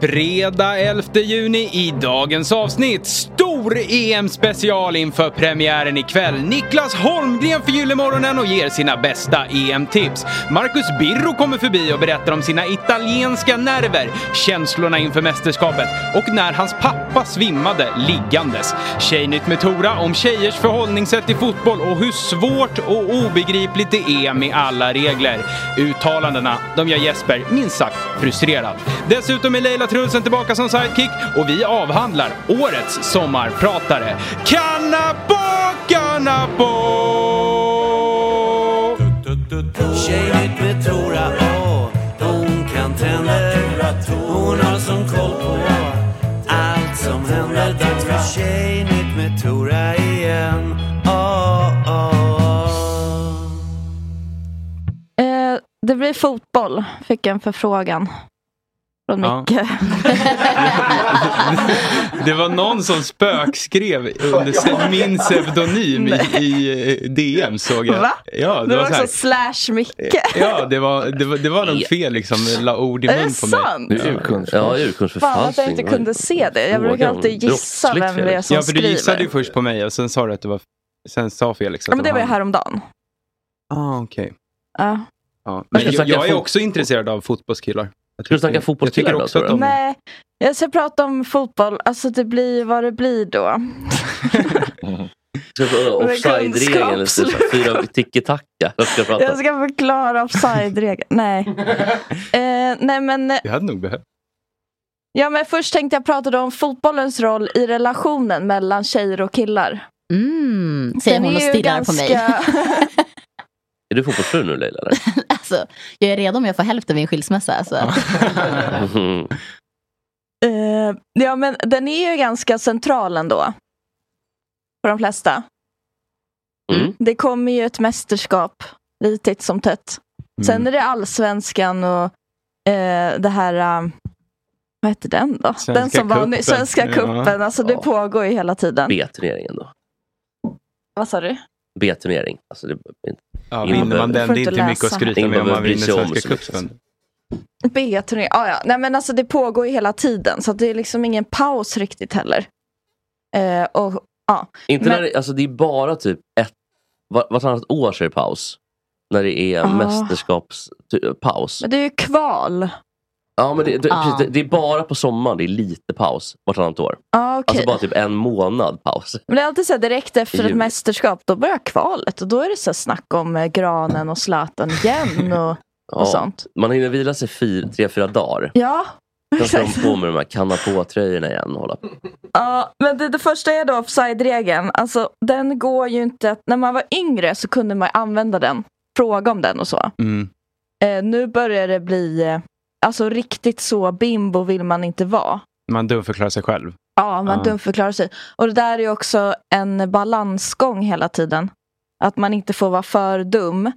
Fredag 11 juni i dagens avsnitt. Stor EM-special inför premiären ikväll. Niklas Holmgren för Gyllemorgonen och ger sina bästa EM-tips. Marcus Birro kommer förbi och berättar om sina italienska nerver, känslorna inför mästerskapet och när hans pappa svimmade liggandes. Tjejnytt med Tora om tjejers förhållningssätt till fotboll och hur svårt och obegripligt det är med alla regler. Uttalandena, de gör Jesper minst sagt frustrerad. Dessutom är Leila Trulsen tillbaka som sidekick och vi avhandlar årets sommarpratare. Kannabo, kannabo! Tjejer på eh, det blir fotboll, fick en förfrågan. Från Ja. Micke. Det var någon som spökskrev under min pseudonym i, i eh, DM såg jag. Va? Ja, Det var så här. också slash Micke. Ja, det var, det var, det var nog fel liksom, la ord i Är det mun på mig. sant? Det är urkunds- Ja, Fan att urkundsförfalskning. jag inte kunde se det. Jag brukar alltid gissa vem det är som Ja, för du gissade ju skriver. först på mig och sen sa du att det var, sen sa Felix att Ja, men det var ju häromdagen. Ah, okej. Ja. Ja. Men jag, jag är också intresserad av fotbollskillar. Jag Ska du snacka fotbollskillar Jag tycker då, också tror de... Nej, jag ska prata om fotboll. Alltså det blir vad det blir då. Offside-regeln så- fyra tiki-taka? Prata Jag ska förklara offside-regeln. Nej. Eh, nej men, eh, Det hade nog behövt. ja, men först tänkte jag prata om fotbollens roll i relationen mellan tjejer och killar. Mm, säger Den hon och stirrar på mig. Är du fotbollsfru nu Leila? alltså, jag är redo om jag får hälften vid en skilsmässa. Alltså. Mhm. Eh, ja men den är ju ganska central ändå. För de flesta. Mm. Det kommer ju ett mästerskap litet som tätt. Sen Mm. är det allsvenskan och eh, det här, um, vad heter den då? Svenska den som var cupen. ny, Svenska Ja. cupen. Alltså det Ja. pågår ju hela tiden. B-turneringen då? Vad sa du? B-turnering. Alltså det, Ja, vinner man behöver- den, får det är inte inte mycket att läsa. skryta Ingen med om man vinner Svenska cupen. B-turnering. Ah, ja. Nej men alltså det pågår ju hela tiden. Så det är liksom ingen paus riktigt heller. Eh, och ja. inte Men- när det, alltså det är bara typ ett, var- vartannat år så är det paus. När det är Ah. mästerskapspaus. Men det är ju kval. Ja men det, det, Ah. precis, det, det är bara på sommaren det är lite paus vartannat år. Ja okej. Alltså bara typ en månad paus. Men det är alltid så här, direkt efter ett mästerskap, då börjar kvalet. Och då är det så här snack om eh, Granen och Zlatan igen och, Ja, och sånt. Man hinner vila sig fyra, tre, fyra dagar. Ja, Sen ska de på med de här kanna på-tröjorna igen hålla. Ja, men det, det första är då offside-regeln. Alltså, den går ju inte att, när man var yngre så kunde man använda den. Fråga om den och så. Mm. Eh, nu börjar det bli, eh, alltså riktigt så bimbo vill man inte vara. Man dumförklarar sig själv. Ja, man Ja. dumförklarar sig. Och det där är också en balansgång hela tiden. Att man inte får vara för dum.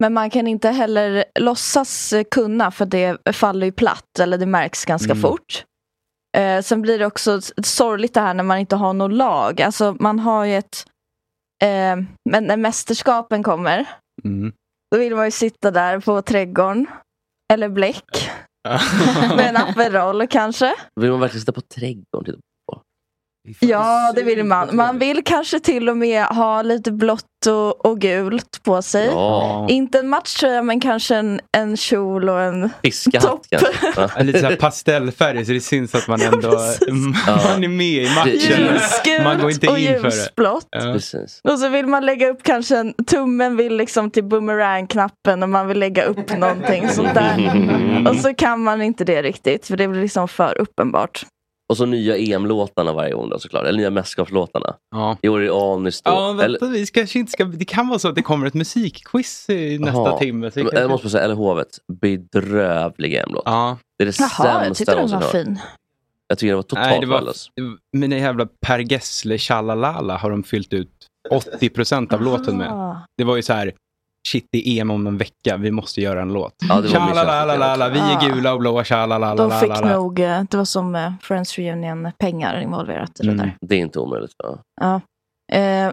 Men man kan inte heller låtsas kunna för det faller ju platt eller det märks ganska Mm. fort. Eh, sen blir det också sorgligt det här när man inte har något lag. Alltså man har ju ett... Eh, men när mästerskapen kommer, Mm. då vill man ju sitta där på trädgården. Eller bläck. med en Aperol kanske. Vill man verkligen sitta på trädgården? Ja, det vill man. Man vill kanske till och med ha lite blått och, och gult på sig. Ja, Inte en matchtröja men kanske en, en kjol och en... fiskahatt Topp. kanske. Ja. Ja, Lite så här pastellfärg så det syns att man Ja, ändå precis. man är med i matchen. Ljusgult Man går inte och in för det. Ja. Och så vill man lägga upp kanske en, tummen vill liksom till boomerang-knappen och man vill lägga upp någonting sånt där. Och så kan man inte det riktigt för det blir liksom för uppenbart. Och så nya EM-låtarna varje gång då såklart. Eller nya mästerskapslåtarna. Ja. I år är det Anis då. Ja, Eller, vänta, vi kanske inte ska, det kan vara så att det kommer ett musikquiz i nästa Jaha. timme. Så jag måste bara säga, eller hovet. Bedrövlig EM-låt. Ja. Det är det Jaha, jag sämsta tyckte den var fin. Jag tycker det var totalt Nej, det var, men den jävla Per Gessle Tjalalala har de fyllt ut 80% av låten med. Det var ju så här, shit det är EM om en vecka, vi måste göra en låt. Ja, Tjalalalala, vi är gula och blåa, De tjalalalala. fick nog, eh, det var som eh, Friends Reunion, pengar involverat i det Mm. där. Det är inte omöjligt. Ja. Ja. Eh,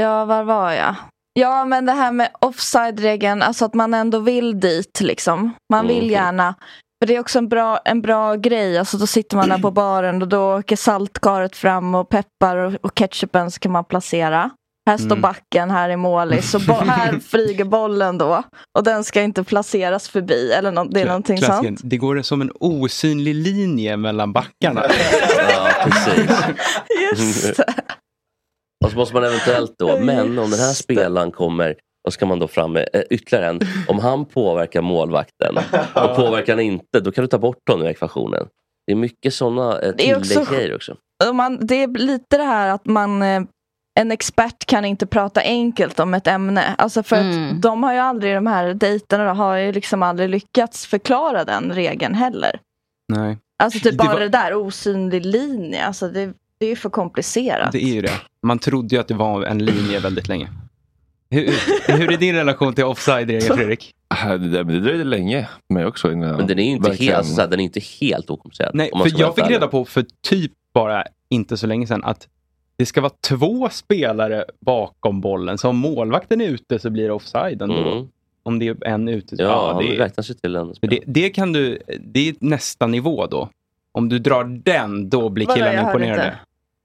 ja, var var jag? Ja, men det här med offside-regeln, alltså att man ändå vill dit liksom. Man vill Mhm. gärna. För det är också en bra, en bra grej, alltså då sitter man där på baren och då åker saltkaret fram och peppar och, och ketchupen så kan man placera. Här står Mm. backen, här är målis. Och bo- här flyger bollen då. Och den ska inte placeras förbi. Eller nå- det är någonting Klassiken. sånt. Det går som en osynlig linje mellan backarna. ja, precis. Just det. Och så måste man eventuellt då, men om den här spelaren kommer och ska man då fram med eh, ytterligare en. Om han påverkar målvakten och påverkar han inte, då kan du ta bort honom ur ekvationen. Det är mycket sådana eh, Det är också- också. Man, det är lite det här att man eh, en expert kan inte prata enkelt om ett ämne. Alltså för Mm. att de har ju aldrig, de här dejterna har ju liksom aldrig lyckats förklara den regeln heller. Nej, Alltså typ Det bara var- det där osynlig linje, alltså det, det är ju för komplicerat. det är ju det. Man trodde ju att det var en linje väldigt länge. Hur, hur är din relation till offside-regeln Fredrik? Äh, Det, det, det dröjde länge mig också. Innan Men den är ju inte, verkligen- helt, så den är inte helt okomplicerad. Nej, för jag fick reda på för typ bara inte så länge sedan att det ska vara två spelare bakom bollen. Så om målvakten är ute så blir det offside ändå. Mm. Om det är en ute. Ja, det, det är- räknas ju till en det, det kan du, det är nästa nivå då. Om du drar den, då blir hörde imponerade. inte.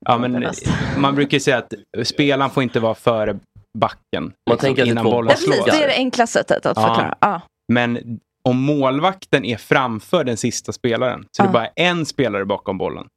Ja, men man brukar säga att spelaren får inte vara före backen. liksom, tänker att det är innan två bollen Ja, slår. det är det enkla sättet att Ja. förklara. Ja. Men om målvakten är framför den sista spelaren, så är det Ja. bara en spelare bakom bollen.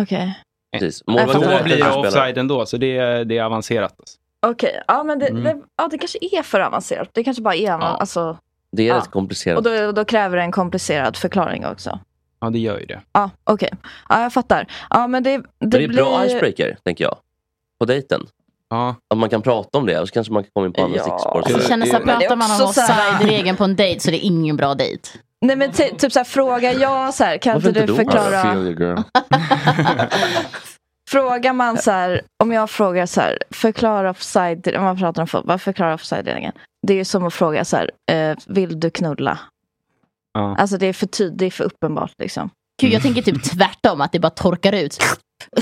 Okej. Precis. Då Målvakten räknas blir det offside ändå, så det är, det är avancerat. Alltså. Okej, ja men det, Mm. det, ja, det kanske är för avancerat. Det kanske bara är Ja. alltså, Det är Ja. rätt komplicerat. Och då, då kräver det en komplicerad förklaring också. Ja, det gör ju det. Ja, okej. Ja, jag fattar. Ja, men det, det, Men det är blir... bra icebreaker, tänker jag. På dejten. Ja. Att man kan prata om det, och så kanske man kan komma in på andra Ja. stickspår. Jag känner så här, pratar man om offside-regeln på en dejt så det är ingen bra dejt. Nej men ty, typ såhär, fråga jag så här, kan inte du förklara? You. Frågar man så här, om jag frågar så här, förklara offside, om man pratar om fotboll, förklara offside-regeln. Det är ju som att fråga så här, eh, vill du knulla? Ja. Alltså det är för tydligt, det är för uppenbart liksom. Gud, jag tänker typ tvärtom, att det bara torkar ut.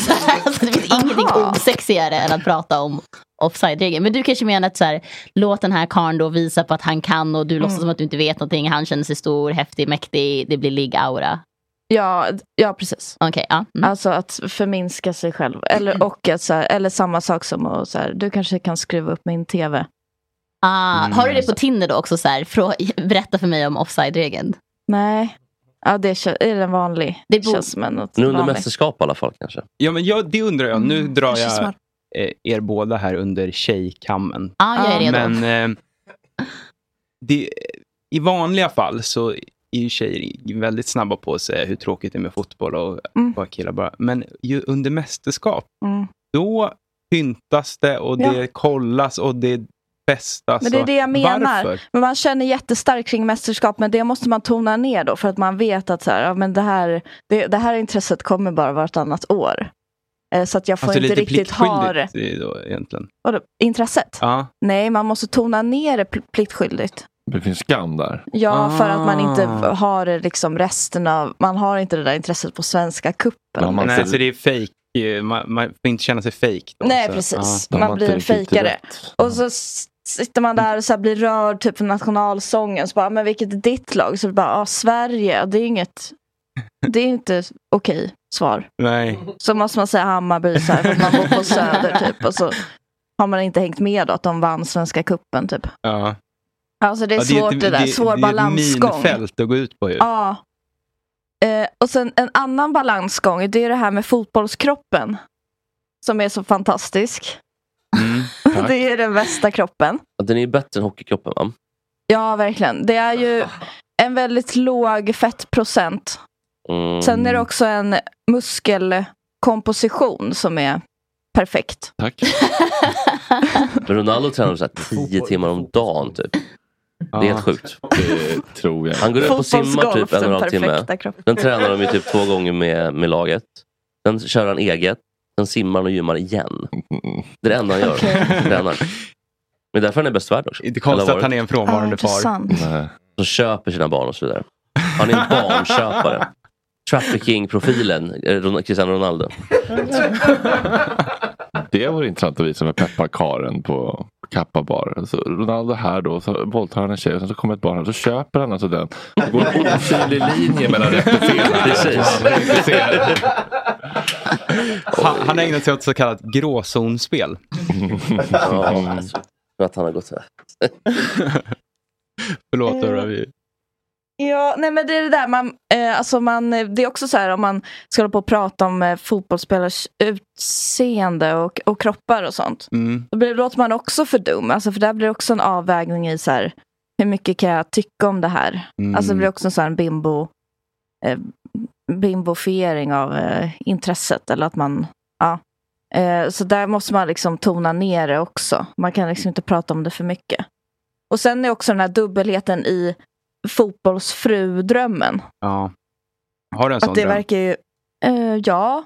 Alltså, det finns ingenting osexigare än att prata om offside-regeln. Men du kanske menar att så här, låt den här karln då visa på att han kan och du Mm. låtsas som att du inte vet någonting. Han känner sig stor, häftig, mäktig. Det blir ligg-aura. Ja, ja precis. Okej, ja. Mm. Alltså att förminska sig själv. Eller, och att så här, eller samma sak som att så här, du kanske kan skruva upp min tv. Ah, Mm. Har du det på Tinder då också? Så här, frå- berätta för mig om offside-regeln. Nej. Ja, det kän- är den vanlig. Det Det bo- känns som en något Nu under vanligt. mästerskap i alla fall kanske. Ja, men jag, det undrar jag. Nu Mm, drar jag eh, er båda här under tjejkammen. Ja, jag är redo. Men eh, det, i vanliga fall så är ju tjejer väldigt snabba på att säga hur tråkigt det är med fotboll och Mm. bara killar bara. Men ju under mästerskap, Mm. då pyntas det och Ja. det kollas och det festas. Men det är och- det jag menar. Varför? Men man känner jättestarkt kring mästerskap, men det måste man tona ner då för att man vet att så här, ja, men det, här, det, det här intresset kommer bara vartannat år. Eh, Så att jag får Alltså inte riktigt ha det. då, egentligen. Vadå, intresset? Ja. Nej, man måste tona ner det pl- pliktskyldigt. Det finns skam där. Ja, för att man inte Ah. har liksom resten av, man har inte det där intresset på Svenska man Nej, så det är fake. Man, man får inte känna sig fake. Då, Nej, så, precis. De Man blir en fejkare. Och så sitter man där och så blir rörd typ för nationalsången. Så bara, men vilket är ditt lag? Så det bara, ah, Sverige. Det är inget, det är inte okej svar. Ja. Nej. Så måste man säga Hammarby så här, för att man bor på Söder typ. Och så har man inte hängt med då att de vann Svenska cupen typ. Ja. Alltså det är Ja, svårt ett- det, där, svår det är ett balansgång. minfält att gå ut på ju. Ja. Eh, och sen en annan balansgång, det är det här med fotbollskroppen. Som är så fantastisk. Det är den bästa kroppen. Den är ju bättre än hockeykroppen va? Ja, verkligen. Det är ju en väldigt låg fettprocent. Mm. Sen är det också en muskelkomposition som är perfekt. Tack. Men Ronaldo tränar så här tio timmar om dagen typ. Det är helt sjukt. Det tror jag. Han går upp och simmar typ en och en halv timme. kroppen. Sen tränar de ju typ två gånger med, med laget. Sen kör han eget. Sen simmar han och gymmar igen. Mm. Det är det enda han gör. Tränar. Men därför är han är bäst värd också. Inte konstigt att han är en frånvarande far. Som köper sina barn och så vidare. Han är en barnköpare. Trafficking-profilen, Cristiano Ronaldo. Det vore intressant att visa med pepparkaren på Kappa bar. Alltså Ronaldo här då, så våldtar han en tjej och sen så kommer ett barn och så köper han alltså den. Det går en osynlig linje mellan rätt och fel. Precis. Han, han ägnar sig åt så kallat gråzonspel. Ja, för att han har gått så här. Förlåt, Eh. Dora, vi... Ja, nej men det är det där, man, eh, alltså man, eh, det är också så här om man ska hålla på och prata om eh, fotbollsspelares utseende och, och kroppar och sånt. Mm. Då blir, låter man också för dum, alltså för där blir det också en avvägning i så här, hur mycket kan jag tycka om det här? Mm. Alltså det blir också en sån här bimbo, eh, bimbofiering av eh, intresset eller att man, ja. Eh, så där måste man liksom tona ner det också. Man kan liksom inte prata om det för mycket. Och sen är också den här dubbelheten i fotbollsfrudrömmen. Ja. Har du en sån Att det dröm? verkar ju, eh, ja.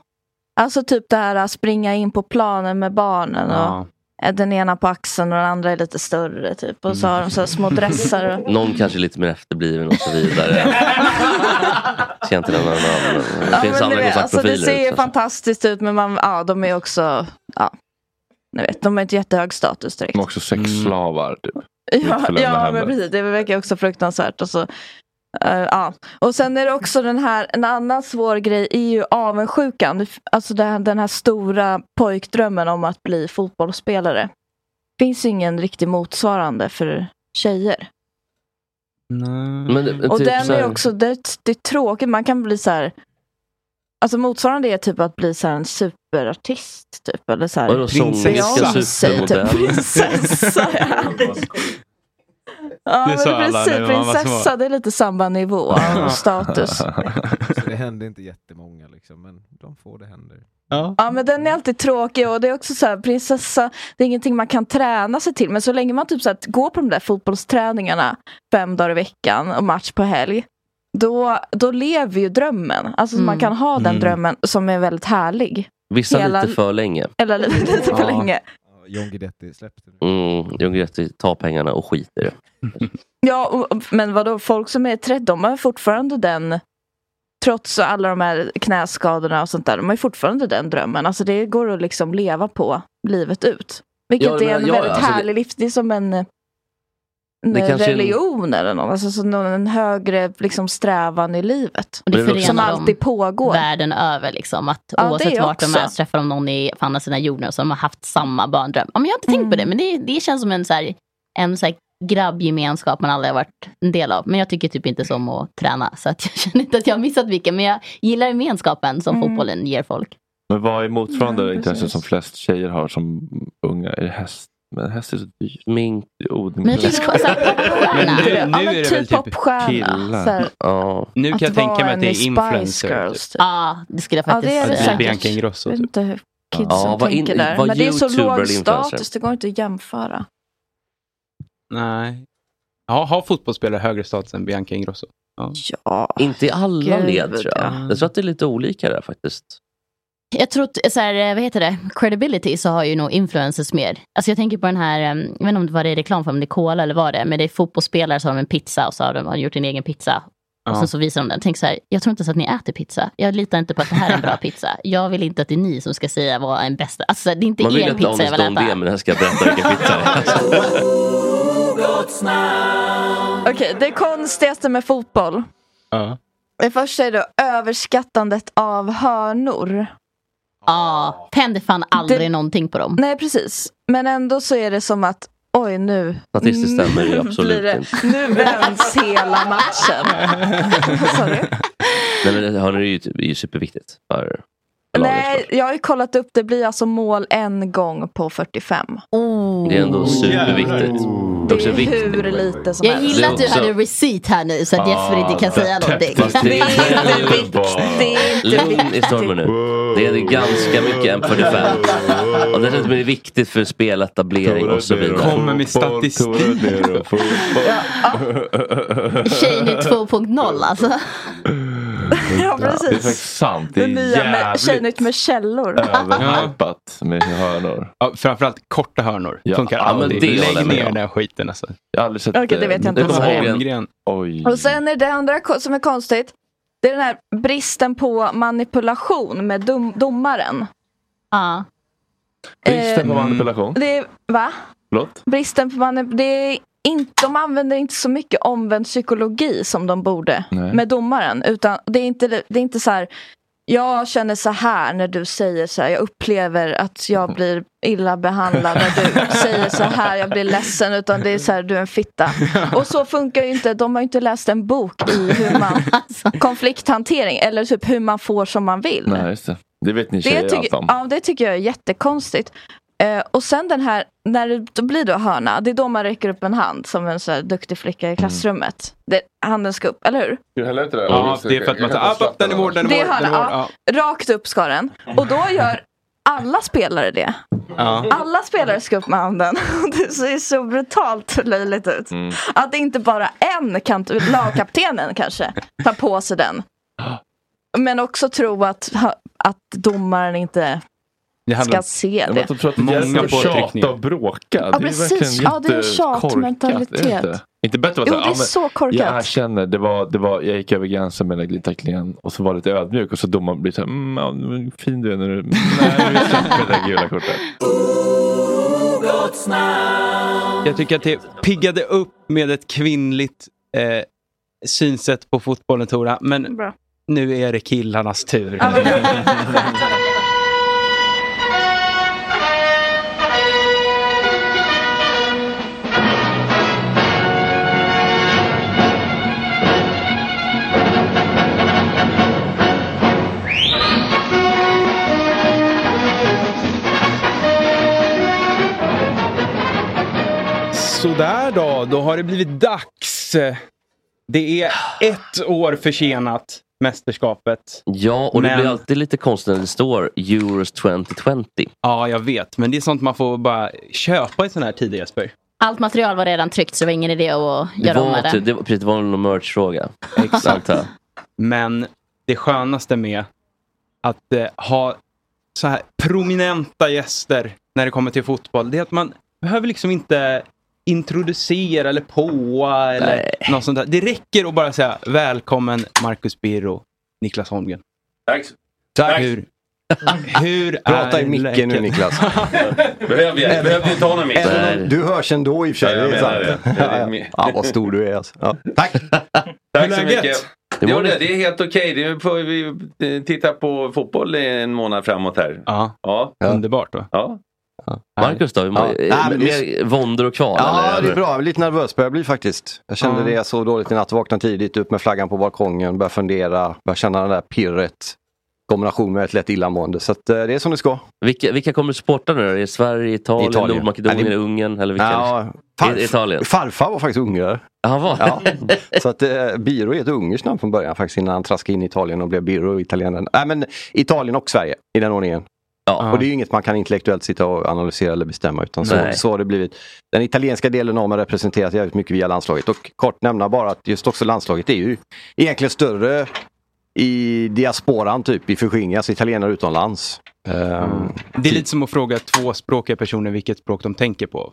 Alltså typ det här att springa in på planen med barnen och Ja. Eh, den ena på axeln och den andra är lite större typ. Och så har de så här små dressar. Och... Någon kanske är lite mer efterbliven och så vidare. Ser inte den namn. Det Ja, finns andra du vet, alltså, det kontaktprofiler. ser liksom. fantastiskt ut men man, ja, de är också, ja, ni vet, de har inte jättehög status direkt. De är också sexslavar. Typ. Ja, ja men precis. Det verkar också fruktansvärt. Och, så, eh, ja. och sen är det också den här, en annan svår grej är ju avundsjukan. Alltså här, den här stora pojkdrömmen om att bli fotbollsspelare. finns ingen riktig motsvarande för tjejer. Men, det- Och typ den är också, det, det är tråkigt, man kan bli så här Alltså motsvarande är typ att bli så här en superartist. Typ, eller så här, Vadå, Beyoncé, supermodell? Typ, prinsessa, ja. Ja, Det men precis, var prinsessa det är lite samma nivå av status. Så det händer inte jättemånga liksom, men de får det händer. Ja. Ja men den är alltid tråkig och det är också så här, prinsessa, det är ingenting man kan träna sig till. Men så länge man typ så här, går på de där fotbollsträningarna fem dagar i veckan och match på helg. Då, då lever ju drömmen. Alltså man kan ha den Mm. drömmen som är väldigt härlig. Vissa Hela- lite för länge. Eller lite, lite för Ja. länge. John Guidetti släppte Mm, John Guidetti tar pengarna och skiter i det. Ja, och, men vadå, folk som är 30, de har fortfarande den Trots alla de här knäskadorna och sånt där, de har fortfarande den drömmen. Alltså det går att liksom leva på livet ut. Vilket Ja, men- är en ja, väldigt alltså härlig. Det är som en, kanske är en- religion eller något. Alltså så någon, en högre liksom, strävan i livet. Och det som alltid pågår. världen över. Liksom, att Ja, oavsett vart de också. är så träffar de någon i, på andra sidan jorden som har haft samma barndröm. Ja, men jag har inte tänkt Mm. på det, men det, det känns som en, så här, en så här, grabbgemenskap man aldrig har varit en del av. Men jag tycker typ inte som att träna. Så att jag känner inte att jag har missat vilken. Men jag gillar gemenskapen som Mm. fotbollen ger folk. Men vad är motsvarande Ja, intresse precis. som flest tjejer har som unga? Är det häst? Men häst är så dyrt. Mink. Odling. Men jag tycker det var nu- Ja, nu är det typ typ popstjärna. killar. Så här, Ja. Nu kan jag tänka mig att det är influencer. Girls. Typ. Ja, det skulle jag Ja, faktiskt är det säga. säkert. Bianca Ingrosso. Typ. inte hur kids Ja, som vad in- tänker där. Men det är så låg status, det går inte att jämföra. Nej. Ja, har fotbollsspelare högre status än Bianca Ingrosso? Ja. Ja. Inte i alla Gud, led tror jag. ja. Jag tror att det är lite olika där faktiskt. Jag tror att, så här, eh, vad heter det, credibility så har ju nog influencers mer. Alltså jag tänker på den här, eh, jag vet inte om det var det i reklam för om det är cola eller vad det är, men det är fotbollsspelare så har en pizza och så har de gjort en egen pizza. Och Ja. sen så visar de den. Tänk så här, jag tror inte ens att ni äter pizza. Jag litar inte på att det här är en bra pizza. Jag vill inte att det är ni som ska säga vad är en bästa. Alltså det är inte Man vill er inte pizza jag ångest vill om det, äta. men här ska jag berätta vilken pizza det är. Okej, det konstigaste med fotboll. Ja. Det första är då överskattandet av hörnor. Ja, tänder fan aldrig Det- någonting på dem. Nej, precis. Men ändå så är det som att oj nu. Statistiskt stämmer det absolut det- inte. Nu vänds hela matchen. Nej men är ju, typ- är ju superviktigt. För, Nej, jag har ju kollat upp. Det blir alltså mål en gång på 45. Det är ändå superviktigt. Det också är viktigt. hur lite som Jag helst. gillar Det att du hade receipt här nu så att Jesper inte kan säga någonting. Fast det är inte viktigt. Det är Lugn i viktigt. stormen nu. Det är ganska mycket M45. Och dessutom är det viktigt för speletablering och så vidare. Kommer med statistik. Tjejnytt 2.0 alltså. Ja, Det är precis. faktiskt sant. Det Det är nya med Tjejnytt med källor. överhypat med hörnor. Ja, framförallt korta hörnor. Ja. Funkar Ja, det håller Lägg ner den skiten alltså. Jag har aldrig sett Okej, det vet jag inte eh, det en- Holmgren. Oj. Och sen är det andra som är konstigt. Det är den här bristen på manipulation med dom- domaren. Ja. Bristen på Eh, manipulation. Det är, va? Förlåt? Bristen på manipulation. Det inte, de använder inte så mycket omvänd psykologi som de borde Nej. med domaren. Utan det är inte, det är inte så här. Jag känner så här när du säger så här. Jag upplever att jag blir illa behandlad när du säger så här. Jag blir ledsen. Utan det är så här, du är en fitta. Och så funkar ju inte. De har ju inte läst en bok i hur man Alltså. konflikthantering. Eller typ hur man får som man vill. Nej, det. Det vet ni Det tjejer allt tycker, om. ja, det tycker jag är jättekonstigt. Eh, och sen den här, när det då blir då hörna, det är då man räcker upp en hand som en så här duktig flicka i klassrummet. Det, handen ska upp, eller hur? Du hälla ut det? Ja, det är för att man säger upp, den är vår, den är Det är vår, den hörna, är vår. ja. Rakt upp ska den. Och då gör alla spelare det. Ja. Alla spelare ska upp med handen. Det ser så brutalt löjligt ut. Mm. Att inte bara en kan, lagkaptenen kanske, tar på sig den. Men också tro att, att domaren inte Det hade ska se det. jag tror att det Många påtryckningar. tjata och bråka. Ja, det är precis. verkligen Ja, det är en tjatmentalitet. är det Inte? inte bättre att Jo, säga, det är så korkat. Jag erkänner, det var, det var, jag gick över gränsen med den glidtacklingen och så var det lite ödmjuk och så domaren blir så här, mm, ja, fin du är när du, nej nu släpper det där gula kortet. Jag tycker att det piggade upp med ett kvinnligt eh, synsätt på fotbollen Tora. Men Bra. nu är det killarnas tur. Sådär då, då har det blivit dags. Det är ett år försenat, mästerskapet. Ja, och det Men- blir alltid lite konstigt när det står Euros 2020. Ja, jag vet. Men det är sånt man får bara köpa i sån här tid, Jesper. Allt material var redan tryckt så det var ingen idé att Det göra om med typ, det. det, var, precis, det var någon merch-fråga. Exakt. Men det skönaste med att eh, ha så här prominenta gäster när det kommer till fotboll, det är att man behöver liksom inte introducera eller påa eller Nej. något sånt där. Det räcker att bara säga välkommen Marcus Birro, Niklas Holmgren. Tack. Tack. Hur, hur Prata är i micken nu? Niklas. Behöver jag, behöver inte ha någon mick. Du hörs ändå i och för sig. Ja, det är sant. det. Det är Ja, vad stor du är alltså. Ja. Tack. Tack så mycket. Det Jo, var det, det- är helt okej. Det får vi titta på fotboll i en månad framåt här. Ja, Ja. underbart va? ja. Marcus då? Ja. Eh, Mer våndor och kval? Ja, eller? det är bra. Jag är lite nervös börjar jag bli faktiskt. Jag kände Ja. det så dåligt i natt. Vaknade tidigt, upp med flaggan på balkongen, började fundera, började känna det där pirret. Kombination med ett lätt illamående. Så att, eh, det är som det ska. Vilka, vilka kommer du supporta nu då? Är det Sverige, Italien, Italien. Nordmakedonien, det- Ungern eller vilka? Ja, I- Italien? Farfar var faktiskt ungrare. Han var? Ja. Så att eh, Biro är ett ungerskt namn från början faktiskt innan han traskade in i Italien och blev Biro italienaren. Nej men Italien och Sverige i den ordningen. Ja. Och det är ju inget man kan intellektuellt sitta och analysera eller bestämma utan så, Nej. så har det blivit. Den italienska delen av mig representeras jävligt mycket via landslaget och kort nämna bara att just också landslaget är ju egentligen större i diasporan typ i Förskingras, alltså italienare utomlands. Ehm, Det är lite som att fråga tvåspråkiga personer vilket språk de tänker på.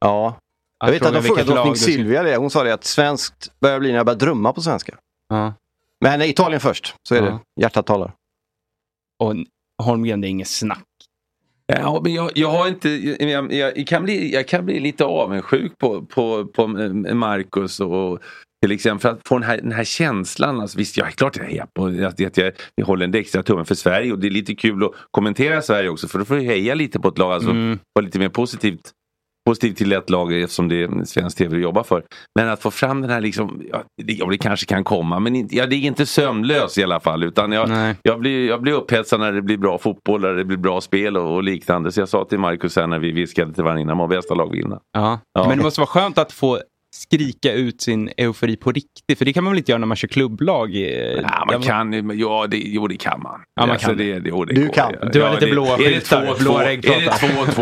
Ja. Jag Att vet att de frågade drottning Silvia det. Hon sa det att svenskt börjar bli när jag börjar drömma på svenska. Ja. Men Italien först, så är Ja. det. Hjärtat talar. Och Holmgren, det är inget snack. Ja, men jag, jag har inte, jag, jag, kan bli, jag kan bli lite avundsjuk på, på, på Marcus och till exempel för att få den här, den här känslan. Alltså, visst, jag är klart jag hejar på att, att jag, jag håller en extra tummen för Sverige och det är lite kul att kommentera Sverige också för då får du heja lite på ett lag. Alltså, Mm. vara lite mer positivt, positivt till ett lag eftersom det är svensk tv du jobbar för. Men att få fram den här liksom, ja, det, ja, det kanske kan komma men inte, ja, det är inte sömnlös i alla fall utan jag, Nej. jag blir, jag blir upphetsad när det blir bra fotboll, när det blir bra spel och, och liknande. Så jag sa till Marcus här när vi viskade till varandra innan, må bästa lag vinna. Ja. Ja. Men det måste vara skönt att få skrika ut sin eufori på riktigt. För det kan man väl inte göra när man kör klubblag? i- Ja, man kan, ja, det, jo det kan man. Ja, man Alltså, kan det, det, jo, det Du går. kan. Ja, Du har lite det- blåa är det skyltar, 2-2 blåa Är det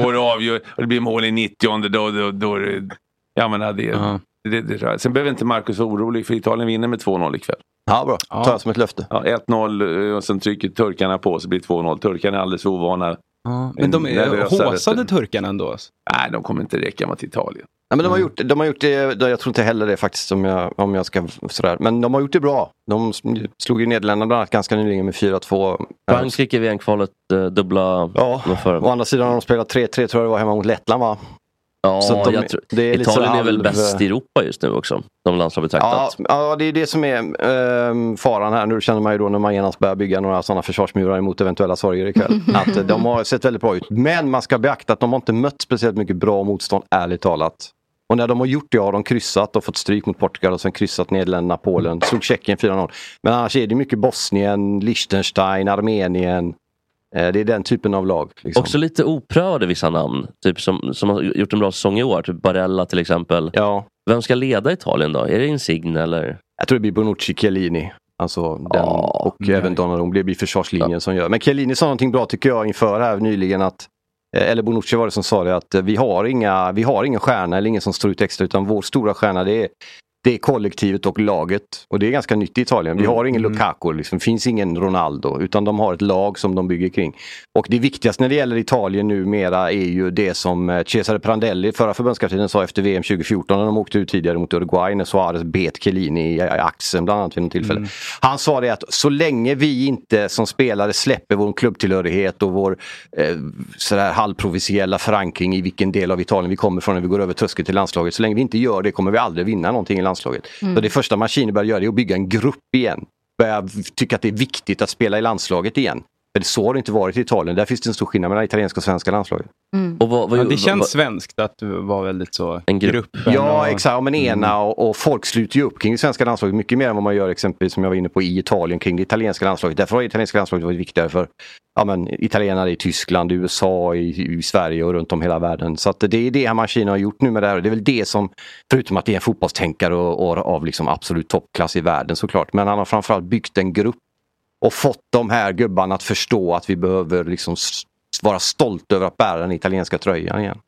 2-2 det avgör och det blir mål i 90 då, då, då är det, jag menar det, Ja. det, det, Sen behöver inte Marcus vara orolig för Italien vinner med 2-0 ikväll. Ja, bra. Ja. Tar jag som ett löfte. Ja, 1-0 eh, och sen trycker turkarna på så blir det 2-0. Turkarna är alldeles ovana. Ja. Men de är håsade turkarna ändå. alltså. Nej, de kommer inte räcka mot Italien. Nej, men de, har gjort, de har gjort det, jag tror inte heller det faktiskt om jag, om jag ska sådär. Men de har gjort det bra. De slog ju Nederländerna bland annat ganska nyligen med 4-2. Frankrike VM-kvalet, eh, dubbla Ja, å andra sidan har de spelat 3-3 tror jag det var hemma mot Lettland va? Ja, de- jag tror, det är Italien är väl bäst i Europa just nu också, som landslag Ja, betraktat. ja, det är det som är ehm, faran här. Nu känner man ju då när man genast börjar bygga några sådana försvarsmurar emot eventuella sorger ikväll. att eh, de har sett väldigt bra ut. Men man ska beakta att de har inte mött speciellt mycket bra motstånd, ärligt talat. Och när de har gjort det har de kryssat och fått stryk mot Portugal och sen kryssat Nederländerna, Polen. Slog Tjeckien 4-0. Men annars är det mycket Bosnien, Liechtenstein, Armenien. Eh, Det är den typen av lag. Liksom. Också lite oprövade vissa namn, typ som, som har gjort en bra säsong i år. Typ Barella till exempel. Ja, Vem ska leda Italien då? Är det Insigne eller? jag tror det blir Bonucci, Chiellini. Alltså den, Ja, och även Donnarumma. Det blir försvarslinjen som gör. Men Chiellini sa någonting bra tycker jag inför här nyligen att Eh, eller Bonucci var det som sa det att eh, vi har, inga, vi har ingen stjärna eller ingen som står ut extra utan vår stora stjärna det är, det är kollektivet och laget. Och det är ganska nytt i Italien. Vi Mm. har ingen Lukaku, liksom. finns ingen Ronaldo. Utan de har ett lag som de bygger kring. Och det viktigaste när det gäller Italien numera är ju det som eh, Cesare Prandelli, förra förbundskaptenen, sa efter VM 2014 när de åkte ut tidigare mot Uruguay när Suarez bet Chiellini i axeln bland annat vid något tillfälle. Mm. Han sa det att så länge vi inte som spelare släpper vår klubbtillhörighet och vår eh, sådär halvprovinsiella förankring i vilken del av Italien vi kommer från när vi går över tröskeln till landslaget. Så länge vi inte gör det kommer vi aldrig vinna någonting i landslaget. Mm. Så det första Mancini börjar göra är att bygga en grupp igen. Börja tycka att det är viktigt att spela i landslaget igen. Det så har det inte varit i Italien. Där finns det en stor skillnad mellan italienska och svenska landslaget. Och vad, vad, Ja, det känns vad- svenskt att du var väldigt så En grupp. Ja, och- exakt. Men ena och, och folk sluter ju upp kring det svenska landslaget mycket mer än vad man gör exempelvis som jag var inne på i Italien kring det italienska landslaget. Därför har det italienska landslaget varit viktigare för ja, men, italienare i Tyskland, i USA, i, i Sverige och runt om hela världen. Så att det är det Mancini har gjort nu med det här. Det är väl det som, förutom att det är en fotbollstänkare och, och av liksom absolut toppklass i världen såklart, men han har framförallt byggt en grupp och fått de här gubbarna att förstå att vi behöver liksom vara stolta över att bära den italienska tröjan igen.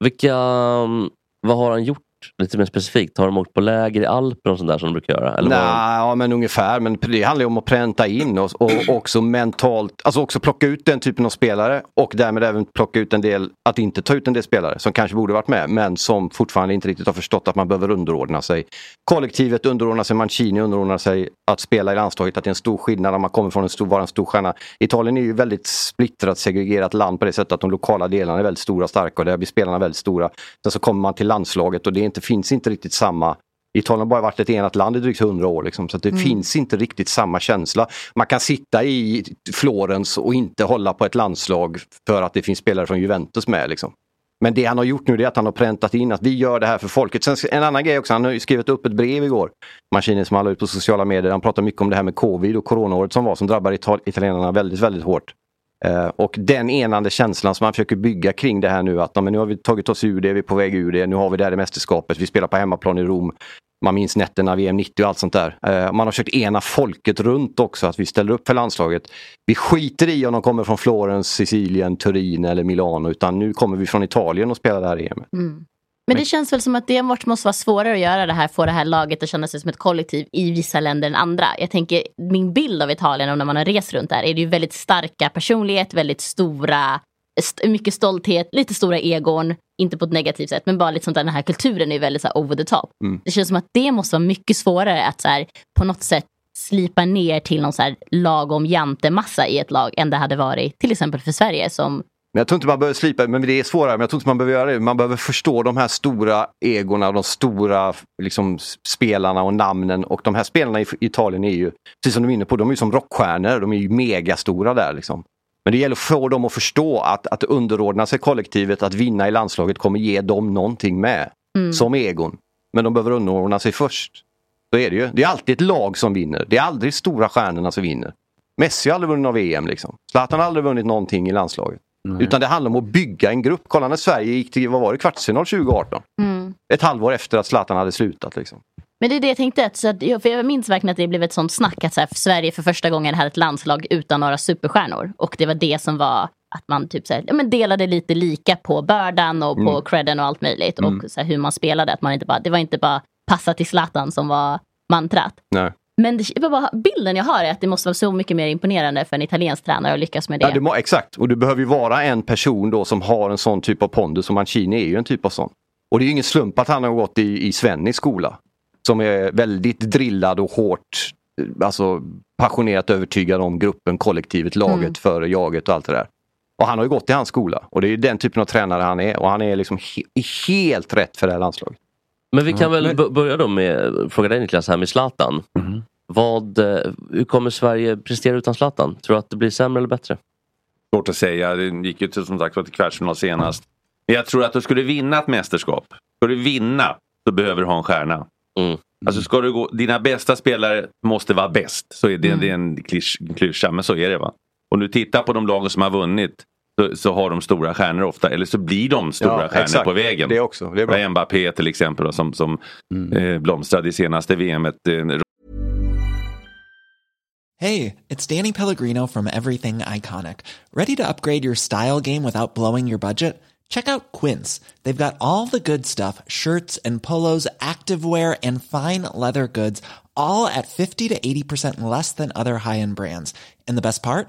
Vilka, um, vad har han gjort lite mer specifikt? Har de åkt på läger i Alperna och sånt där som de brukar göra? Eller Nej, de- ja, men ungefär. Men det handlar ju om att pränta in och, och också mentalt, alltså också plocka ut den typen av spelare och därmed även plocka ut en del, att inte ta ut en del spelare som kanske borde varit med men som fortfarande inte riktigt har förstått att man behöver underordna sig. Kollektivet underordnar sig, Mancini underordnar sig, att spela i landslaget, att det är en stor skillnad när man kommer från en stor, vara en stor stjärna. Italien är ju väldigt splittrat, segregerat land på det sättet att de lokala delarna är väldigt stora och starka och där blir spelarna väldigt stora. Sen så kommer man till landslaget och det är inte, finns inte riktigt samma Italien har bara varit ett enat land i drygt 100 år. Liksom, så det Mm. finns inte riktigt samma känsla. Man kan sitta i Florens och inte hålla på ett landslag för att det finns spelare från Juventus med. Liksom. Men det han har gjort nu är att han har präntat in att vi gör det här för folket. Sen en annan grej också, han har ju skrivit upp ett brev igår. Maskinen som han la ut på sociala medier. Han pratar mycket om det här med covid och coronaåret som var som drabbar ital- italienarna väldigt, väldigt hårt. Eh, och den enande känslan som man försöker bygga kring det här nu att men nu har vi tagit oss ur det, vi är på väg ur det, nu har vi det här i mästerskapet, vi spelar på hemmaplan i Rom. Man minns nätterna VM 90 och allt sånt där. Eh, man har försökt ena folket runt också, att vi ställer upp för landslaget. Vi skiter i om de kommer från Florens, Sicilien, Turin eller Milano utan nu kommer vi från Italien och spelar det här EM. Mm. Men det känns väl som att det måste vara svårare att göra det här, få det här laget att känna sig som ett kollektiv i vissa länder än andra. Jag tänker, min bild av Italien och när man har rest runt där är det ju väldigt starka personlighet, väldigt stora, st- mycket stolthet, lite stora egon, inte på ett negativt sätt, men bara lite sånt där, den här kulturen är väldigt så här, over the top. Mm. Det känns som att det måste vara mycket svårare att så här, på något sätt slipa ner till någon så här lagom jantemassa i ett lag än det hade varit till exempel för Sverige som Men jag tror inte man behöver slipa, men det är svårare. Men jag tror inte man behöver göra det. Man behöver förstå de här stora egorna, de stora liksom, spelarna och namnen. Och de här spelarna i Italien är ju, precis som du är inne på, de är ju som rockstjärnor. De är ju megastora där liksom. Men det gäller att få dem att förstå att, att underordna sig kollektivet, att vinna i landslaget kommer ge dem någonting med. Mm. Som egon. Men de behöver underordna sig först. Så är det ju. Det är alltid ett lag som vinner. Det är aldrig stora stjärnorna som vinner. Messi har aldrig vunnit någon VM liksom. Zlatan har aldrig vunnit någonting i landslaget. Utan det handlar om att bygga en grupp. Kolla när Sverige gick till, vad var det, kvartsfinal 2018. Mm. Ett halvår efter att Zlatan hade slutat. Liksom. Men det är det jag tänkte, så att, för jag minns verkligen att det blev ett sånt snack att så här, Sverige för första gången hade ett landslag utan några superstjärnor. Och det var det som var att man typ så här, ja, men delade lite lika på bördan och på Mm. credden och allt möjligt. Mm. Och så här, hur man spelade, att man inte bara, det var inte bara passa till Zlatan som var mantrat. Nej. Men det, bara, bilden jag har är att det måste vara så mycket mer imponerande för en italiensk tränare att lyckas med det. Ja, det må, exakt, och du behöver ju vara en person då som har en sån typ av pondus och Mancini är ju en typ av sån. Och det är ju ingen slump att han har gått i, i Svennis skola. Som är väldigt drillad och hårt, eh, alltså passionerat övertygad om gruppen, kollektivet, laget, Mm. före jaget och allt det där. Och han har ju gått i hans skola och det är den typen av tränare han är och han är liksom he- helt rätt för det här landslaget. Men vi kan väl men- börja då med, fråga dig Niklas, här med Zlatan. Vad, eh, hur kommer Sverige prestera utan Zlatan? Tror du att det blir sämre eller bättre? Svårt att säga. Det gick ju till, som sagt till kvartsfinal senast. Men jag tror att du skulle vinna ett mästerskap. Ska du vinna så behöver du ha en stjärna. Alltså ska du gå, dina bästa spelare måste vara bäst. Så är det, det är en klyscha, men så är det. va. Om du tittar på de lagen som har vunnit så, så har de stora stjärnor ofta, eller så blir de stora Ja, stjärnor exakt. på vägen. Det också, det är bra. Mbappé till exempel då, som, som eh, blomstrade i senaste VMet. Eh, Hey, it's Danny Pellegrino from Everything Iconic. Ready to upgrade your style game without blowing your budget? check out Quince. They've got all the good stuff shirts and polos, activewear, and fine leather goods, all at 50 to 80% less than other high end brands. And the best part?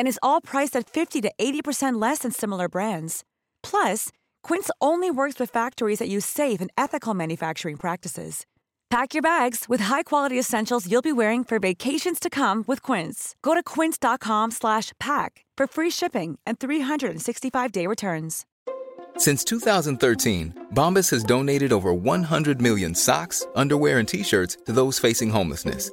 And is all priced at 50 to 80% less than similar brands. Plus, Quince only works with factories that use safe and ethical manufacturing practices. Pack your bags with high-quality essentials you'll be wearing for vacations to come with Quince. Go to quince.com slash pack for free shipping and 365-day returns. Since 2013, Bombas has donated over 100 million socks, underwear, and t-shirts to those facing homelessness.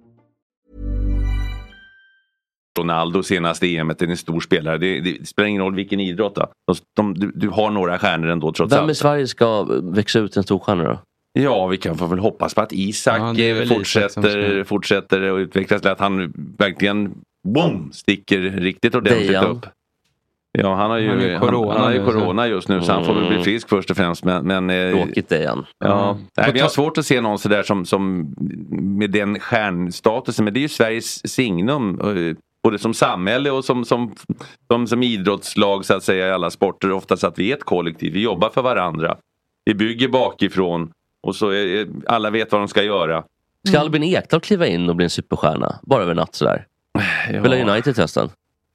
Ronaldo senaste EMet är en stor spelare. Det, det spelar ingen roll vilken idrott. Då. De, de, du, du har några stjärnor ändå trots Vem i allt. Sverige ska växa ut en storstjärna då? Ja, vi kan få väl hoppas på att Isak Ja, det eh, fortsätter, fortsätter att utvecklas. Att han verkligen boom, sticker riktigt ordentligt Dejan. upp. Ja, han har ju Han ju han, corona han har ju corona just nu så han får väl bli Mm. frisk först och främst. Men, men, eh, Tråkigt Dejan. Ja, Mm. Nej, vi har svårt att se någon sådär som, som med den stjärnstatusen. Men det är ju Sveriges signum. Både som samhälle och som, som, som, som idrottslag så att säga i alla sporter. Oftast att vi är ett kollektiv. Vi jobbar för varandra. Vi bygger bakifrån. Och så är, alla vet vad de ska göra. Ska Albin Ekdal kliva in och bli en superstjärna? Bara över natt sådär? Spelar United hösten?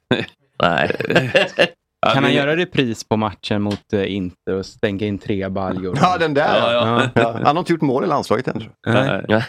Nej. Kan han göra repris på matchen mot uh, Inter och stänga in tre baljor? Ja, den där. Ja, ja. Ja, han har inte gjort mål i landslaget än. Nej. Nej, Ja,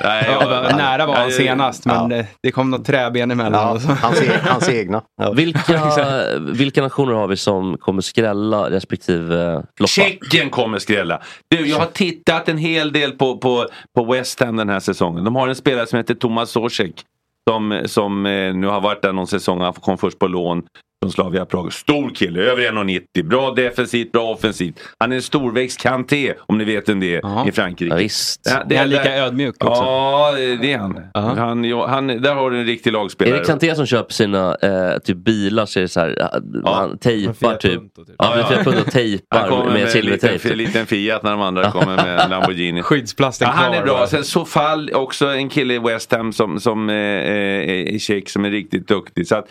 ja, nära var han senast, men ja. det, det kom något träben emellan. Ja, och så. hans, e hans egna. Ja. Vilka, vilka nationer har vi som kommer skrälla respektive eh, floppa? Tjeckien kommer skrälla. Du, jag har tittat en hel del på, på, på West Ham den här säsongen. De har en spelare som heter Tomas Sosek. Som, som eh, nu har varit där någon säsong. Han kom först på lån från Slavia Prag. Stor kille, över 1,90. Bra defensivt, bra offensivt. Han är en storväxt Kanté, om ni vet vem det är, Ja. i Frankrike. Ja, visst. Ja, Är han lika ödmjuk också? Ja, det är han. Han, ja, han där har du en riktig Är lagspelare. det Kanté som köper sina eh, typ bilar så är det så här, ja. han tejpar typ. Typ. Ja, Ja, ja. ja. Punto Han tejpar kommer med, med silvertejp. en liten Fiat när de andra kommer med en Lamborghini. Skyddsplasten Ja, han är kvar, bra. Sen Sofall, också en kille i West Ham som, som eh, eh, är tjeck som är riktigt duktig. Så att,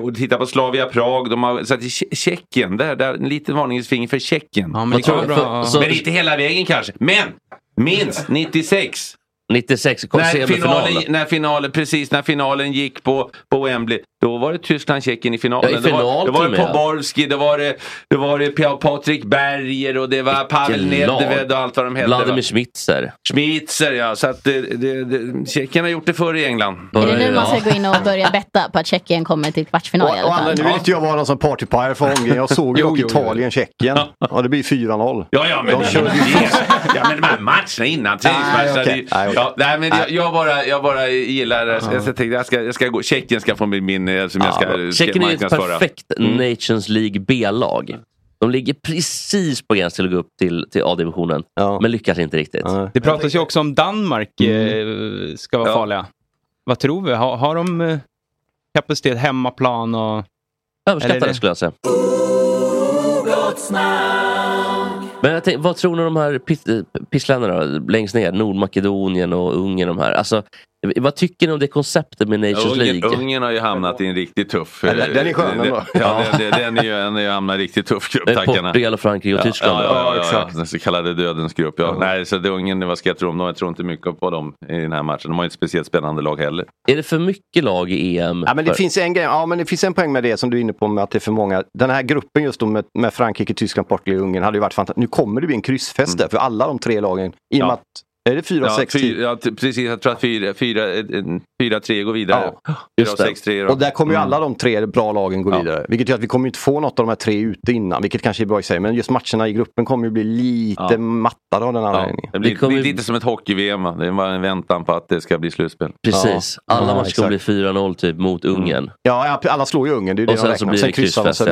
och titta på Slavia Prag. De har, så att i Tje- Tjeckien, där, där, en liten varningens finger för Tjeckien. Ja, men tror bra. För- så- Men inte hela vägen kanske. Men minst 96. 96, kom När finalen, när finalen, precis när finalen gick på, på Wembley. Då var det Tyskland-Tjeckien i finalen. Ja, i det var, final det var med. Poborski, det var det, det var det Pa- Patrik Berger och det var Pavel. Nedved och allt vad de hette. Vladimir Schmitzer. Schmitzer ja, så att det, det, det, Tjeckien har gjort det förr i England. Är det nu man Ja. ska gå in och börja betta på att Tjeckien kommer till kvartsfinal i Och, alla och Anna, fall? nu vill inte jag vara någon som partypire för omgången. Jag såg ju. Italien-Tjeckien. Och det blir 4-0. Ja, ja, men, De körde ju det, ja, men de här matcherna innan träningsmatcherna. Det- okej. ja, nej, men jag, jag, bara, jag bara gillar det. Jag, jag, tänkte, jag, ska, jag ska gå. Tjeckien ska få bli min eh, som jag ska, Ja, ska Tjeckien är ett perfekt Mm. Nations League B-lag. De ligger precis på gränsen till att gå upp till, till A-divisionen. Ja. Men lyckas inte riktigt. Ja. Det pratas ju också om Danmark eh, ska vara Ja. farliga. Vad tror vi? Har, har de eh, kapacitet hemmaplan och... Överskattade är det- skulle jag säga. Men jag tänkte, vad tror ni om de här pis- eh, pissländerna längst ner? Nordmakedonien och Ungern. De här. Alltså, vad tycker ni om det konceptet med Nations Ungern, League? Ungern har ju hamnat i en riktigt tuff... Den- den är skön eh, ändå. Ja, den, den, den är ju den är ju hamnat i en riktigt tuff grupp. Portugal Frankrike och Tyskland. Ja, ja, ja, ja, exakt. Den så kallade dödens grupp. Ja. Nej, så det Ungern, vad ska jag tro om dem? Jag tror inte mycket på dem i den här matchen. De har ju ett speciellt spännande lag heller. Är det för mycket lag i EM? Ja, men det För- finns en grej, ja men det finns en poäng med det som du är inne på med att det är för många. Den här gruppen just då med, med Frankrike, Tyskland, Portugal och Ungern hade ju varit fantastiskt. Nu kommer det bli en kryssfest där för alla de tre lagen. I och med Mm. Att Är det 4 ja, 6 ja, precis. Jag tror att 4-3 går vidare. Ja, Fyra och sex, tre då. Och där kommer ju Mm. alla de tre bra lagen gå vidare. Vilket gör att vi kommer inte få något av de här tre ute innan. Vilket kanske är bra i sig. Men just matcherna i gruppen kommer ju bli lite Ja. mattade av den Ja, anledningen. det blir, det blir lite som ett hockey-VM. Det är bara en väntan på att det ska bli slutspel. Precis. Alla matcher kommer bli 4-0 typ mot Ungern. Ja, alla slår ju Ungern. Det är det Och sen de så räknar. blir Sen det kryssar de sig.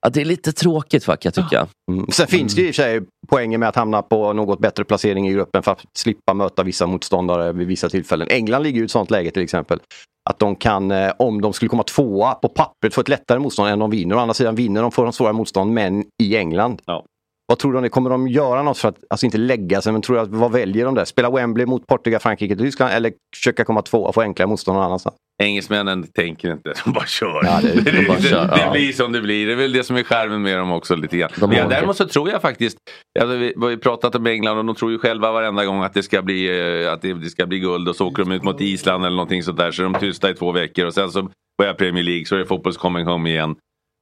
Ja. Ja, det är lite tråkigt kan jag tycka. Mm. Sen finns det ju i och för sig poänger med att hamna på något bättre placering i gruppen för att slippa möta vissa motståndare vid vissa tillfällen. England ligger ju i ett sånt läge till exempel. Att de kan, eh, om de skulle komma tvåa på pappret, få ett lättare motstånd än de vinner. Å andra sidan vinner de får de svåra motstånd, men i England. Vad tror du om det? Kommer de göra något för att, alltså inte lägga sig, men tror du att, vad väljer de där? Spela Wembley mot Portugal, Frankrike, Tyskland eller försöka komma tvåa och få enklare motstånd någon annanstans? Engelsmännen tänker inte, de bara kör. Ja, det- det, de bara det, kör, det ja. blir som det blir. Det är väl det som är skärmen med dem också lite grann. De har- däremot så tror jag faktiskt, alltså, vi har ju pratat om England och de tror ju själva varenda gång att det ska bli, eh, att det, det ska bli guld och så åker de ut mot Island eller någonting sånt där så är de tysta i två veckor och sen så börjar Premier League så är det fotbolls coming home igen.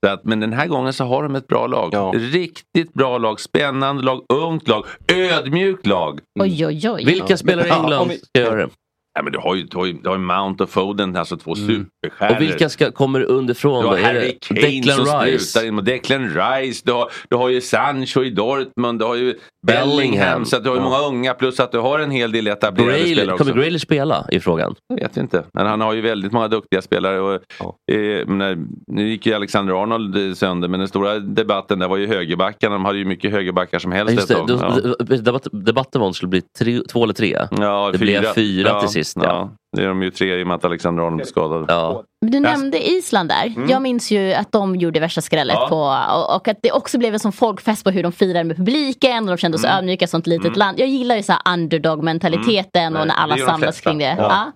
Så att, men den här gången så har de ett bra lag. Riktigt bra lag, spännande lag, ungt lag, ödmjukt lag. Oj, oj, oj. Vilka spelare i Ja, England om vi- ska göra det? Ja, men du har ju, du har ju, du har ju Mount och Foden, alltså två superstjärnor. Mm. Och vilka ska, kommer underifrån? Du Då? har Är Harry Kane som Declan Rice? sprutar in. och Declan Rice. Du har, du har ju Sancho i Dortmund. Du har ju Bellingham. Bellingham. Så att du har ju Ja. många unga plus att du har en hel del etablerade Grail, spelare också. kommer Grailish spela i frågan? Jag vet inte. Men han har ju väldigt många duktiga spelare. Och, eh, när, nu gick ju Alexander Arnold sönder men den stora debatten där var ju högerbackarna. De hade ju mycket högerbackar som helst Just ett tag. då, Ja. debatt, debatten var om det skulle bli tre, två eller tre. Ja, det blev fyra till sist. Ja. Det är de ju tre i och med att Alexander Arnold är skadad. Ja. Du nämnde Island där. Mm. Jag minns ju att de gjorde värsta skrället Ja. på och, och att det också blev en sån folkfest på hur de firade med publiken och de kände sig Mm. ödmjuka som ett litet Mm. land. Jag gillar ju så här underdog-mentaliteten Mm. och när alla samlas kring det. Ja.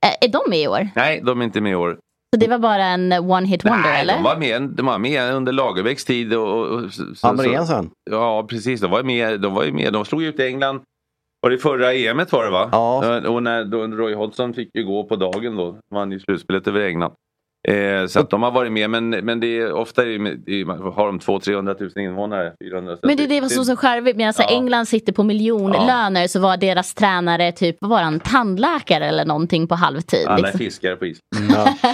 Ja. Är de med i år? Nej, de är inte med i år. Så det var bara en one hit wonder Nej, eller? de var med, de var med under Lagerbäcks tid. Och, och, så- Hamrén sen. Ja, precis. De var med. De, var ju med. de slog ut England. Var det förra EMet var det va? Ja. Och när då Roy Hodgson fick ju gå på dagen då. Vann ju slutspelet över England. Eh, så att de har varit med men, men det är ofta är, är, har de 200-300 000 invånare. 400, så Men det är det som var så charmigt. Medan Ja. England sitter på miljonlöner så var deras tränare typ, var han, tandläkare eller någonting på halvtid. Alla är liksom. fiskare på is.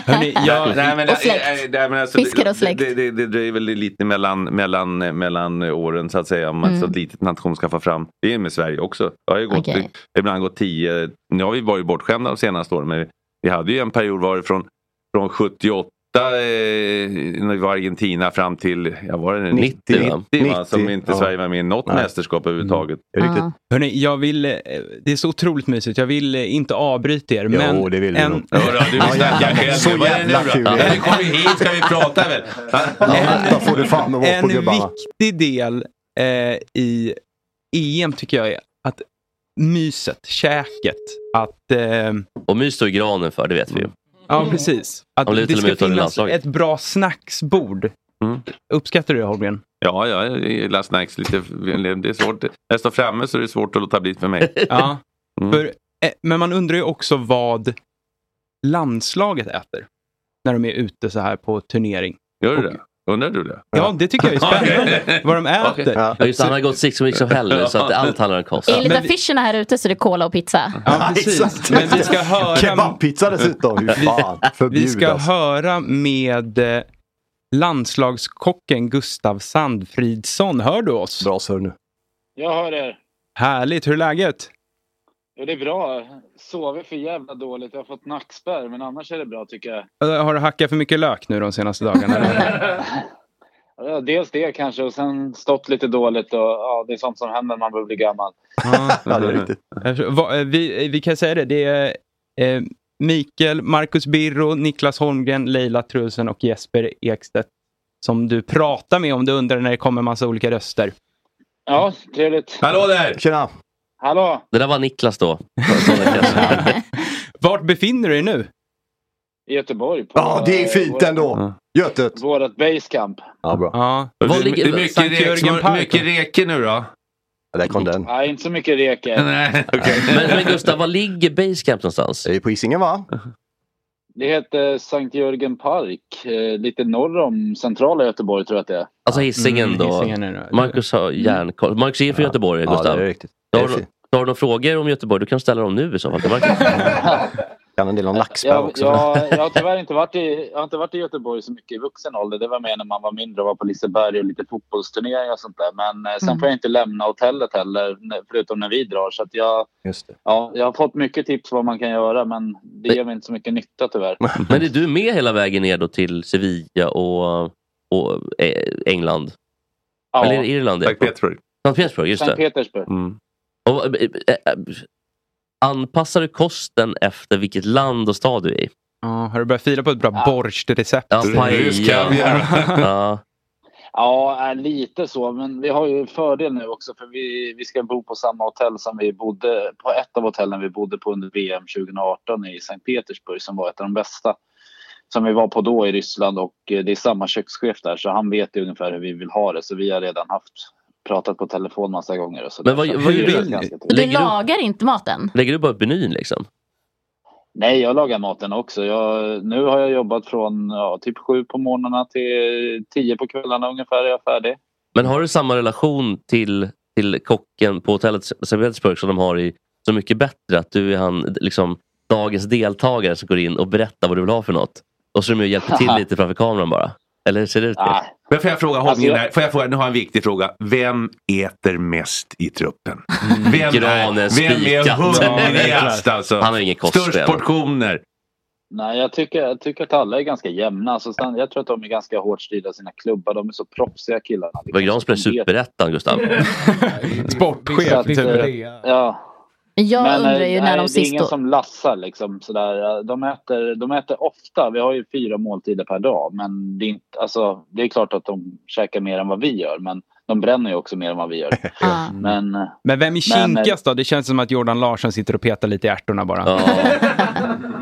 Hörrni, jag, Nej, men, Och släkt. nej, nej, men alltså, och släkt. Det, det, det dröjer väl lite mellan, mellan, mellan åren så att säga. Om Mm. mm. ett litet nation ska få fram. Det är med Sverige också. Det har ju gått, Okej. ibland gått tio. Nu har vi varit bortskämda de senaste åren. Men vi hade ju en period var det från, från 78 eh, när vi var i Argentina fram till ja, var det 90, 90, va? 90, va? som 90, inte ja. Sverige var med i något Nej. mästerskap överhuvudtaget. Ja. hörni, jag vill, eh, det är så otroligt mysigt. Jag vill eh, inte avbryta er. Men Jo, det vill du en, nog. Hörru, du vill snacka själv. Så jävla kul. Ja, Kom ju hit ska vi prata väl? Du en gubbarna. viktig del eh, i EM tycker jag är att myset, käket, att eh, Och mys står i granen för, det vet vi ju. Ja, precis. Att det ska finnas ett bra snacksbord. Mm. Uppskattar du det Holmgren? Ja, ja, jag gillar snacks lite. Det är svårt. När jag står framme så är det svårt att låta bli för mig. Ja. Mm. För, eh, men man undrar ju också vad landslaget äter när de är ute så här på turnering. Gör du det? Undrar du det? Ja, det tycker jag är spännande. vad de äter. Ja. Ja, just han har gått six weeks of hell så att allt handlar om kost. Enligt vi- affischerna här ute så är det cola och pizza. Ja, precis. Men vi ska höra, Kebabpizza dessutom. Hur fan, vi förbjudas. ska höra med eh, landslagskocken Gustav Sandfridsson. Hör du oss? Bra surr nu. Jag hör er. Härligt, hur är läget? Jo, det är bra. Sover för jävla dåligt. Jag har fått nackspärr, men annars är det bra tycker jag. Eh, Har du hackat för mycket lök nu de senaste dagarna? Ja, dels det kanske och sen stått lite dåligt och ja, det är sånt som händer när man börjar bli gammal. Ja. Det är riktigt. Eh, Vi, vi kan säga det, det är eh, Mikael, Marcus Birro, Niklas Holmgren, Leila Trulsen och Jesper Ekstedt som du pratar med om du undrar när det kommer massa olika röster. Ja, trevligt. Hallå där! Tjena! Hallå! Det där var Niklas då. Vart befinner du dig nu? I Göteborg. På, Ja, det är fint eh, ändå. Götet. Vårat basecamp. Ja, bra. Ja. Var Det ligger- är mycket, rek, mycket va? reke nu då? Ja, där kom den. Nej, inte så mycket reker. Nej, okej. men, men Gustav, var ligger Basecamp någonstans? Det är på Hisingen va? Det heter Sankt Jörgen Park. Eh, lite norr om centrala Göteborg tror jag att det är. Alltså Hisingen Mm, då? Hisingen är det. Marcus har järnkoll. Marcus är från Göteborg, Ja, Gustav. det är riktigt. Har du-. Har du några frågor om Göteborg? Du kan ställa dem nu i så fall. Marcus. Kan en del om Laxberg Jag, också. jag, jag har tyvärr inte varit, i, jag har inte varit i Göteborg så mycket i vuxen ålder. Det var mer när man var mindre och var på Liseberg och lite fotbollsturneringar och sånt där. Men eh, sen Mm. får jag inte lämna hotellet heller, förutom när vi drar. Så att jag, Just det. ja, jag har fått mycket tips vad man kan göra, men det ger mig inte så mycket nytta tyvärr. Men är du med hela vägen ner då till Sevilla och, och eh, England? Ja. Eller Irland? Sankt Petersburg. Sankt Petersburg, just Sankt det. Petersburg. Mm. Och, eh, eh, anpassar du kosten efter vilket land och stad du är i? Ja, har du börjat fira på ett bra borscht-recept? Ja, paella. ja. Ja, äh, lite så. Men vi har ju fördel nu också för vi, vi ska bo på samma hotell som vi bodde på ett av hotellen vi bodde på under VM 2018 i Sankt Petersburg som var ett av de bästa som vi var på då i Ryssland och det är samma kökschef där så han vet ju ungefär hur vi vill ha det så vi har redan haft pratat på telefon massa gånger. Och så Men vad. Så vad gör du? Du du, lagar inte maten? lägger du bara upp menyn liksom? Nej, jag lagar maten också. Jag, nu har jag jobbat från ja, typ sju på morgnarna till tio på kvällarna ungefär är jag färdig. Men har du samma relation till, till kocken på hotellet St. Petersburg som de har i Så mycket bättre? Att du är han, liksom, dagens deltagare som går in och berättar vad du vill ha för något. Och så är de och hjälper till lite framför kameran bara. Eller ser det ut? Men får jag fråga Alltså, jag- här? får jag fråga, nu har jag en viktig fråga. Vem äter mest i truppen? Vem är, Granen vem är hungrigast alltså? Han har ingen kostspel. Störst portioner? Nej, jag tycker, jag tycker att alla är ganska jämna. Alltså, jag tror att de är ganska hårt styrda i sina klubbar. De är så proffsiga killarna. Det var Gran spelar Superettan, Gustav. Sportchef Superettan. Ja. Jag Men, undrar eh, ju när nej, de Det är sist ingen då... som lassar liksom sådär. De äter, de äter ofta. Vi har ju fyra måltider per dag. Men det är, inte, alltså, det är klart att de käkar mer än vad vi gör. Men de bränner ju också mer än vad vi gör. Men, eh, Men vem är Men, eh, kinkigast då? Det känns som att Jordan Larsson sitter och petar lite i ärtorna bara.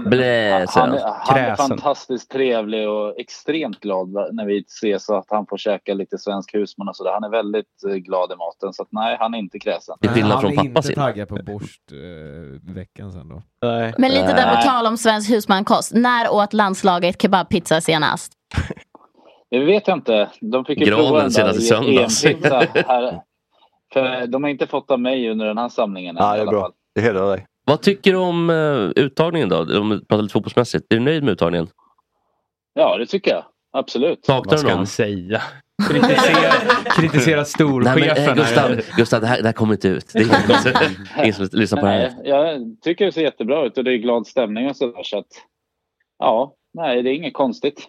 Blä, han, han. är- han är fantastiskt trevlig och extremt glad när vi ses så att han får käka lite svensk husman och sådär. Han är väldigt eh, glad i maten. Så att, nej, han är inte kräsen. han är inte taggad på Borscht-veckan sen då. Men lite där på Nej. tal om svensk husmankost. När åt landslaget kebabpizza senast? Det vet jag inte. De fick ju Granen prova den där senast i i söndags. Här. För de har inte fått av mig under den här samlingen Ja, det är bra. fall. Det hedrar dig. Vad tycker du om uh, uttagningen då? Om vi pratar lite fotbollsmässigt. Är du nöjd med uttagningen? Ja, det tycker jag. Absolut. Saknar Vad du ska någon? han säga? Kritisera, kritisera storchefen. eh. Gustav, Gustav det, här, det här kommer inte ut. Det är ingen, ingen som lyssnar på det här. Jag tycker det ser jättebra ut och det är glad stämning och sådär. Så att, ja, nej, det är inget konstigt.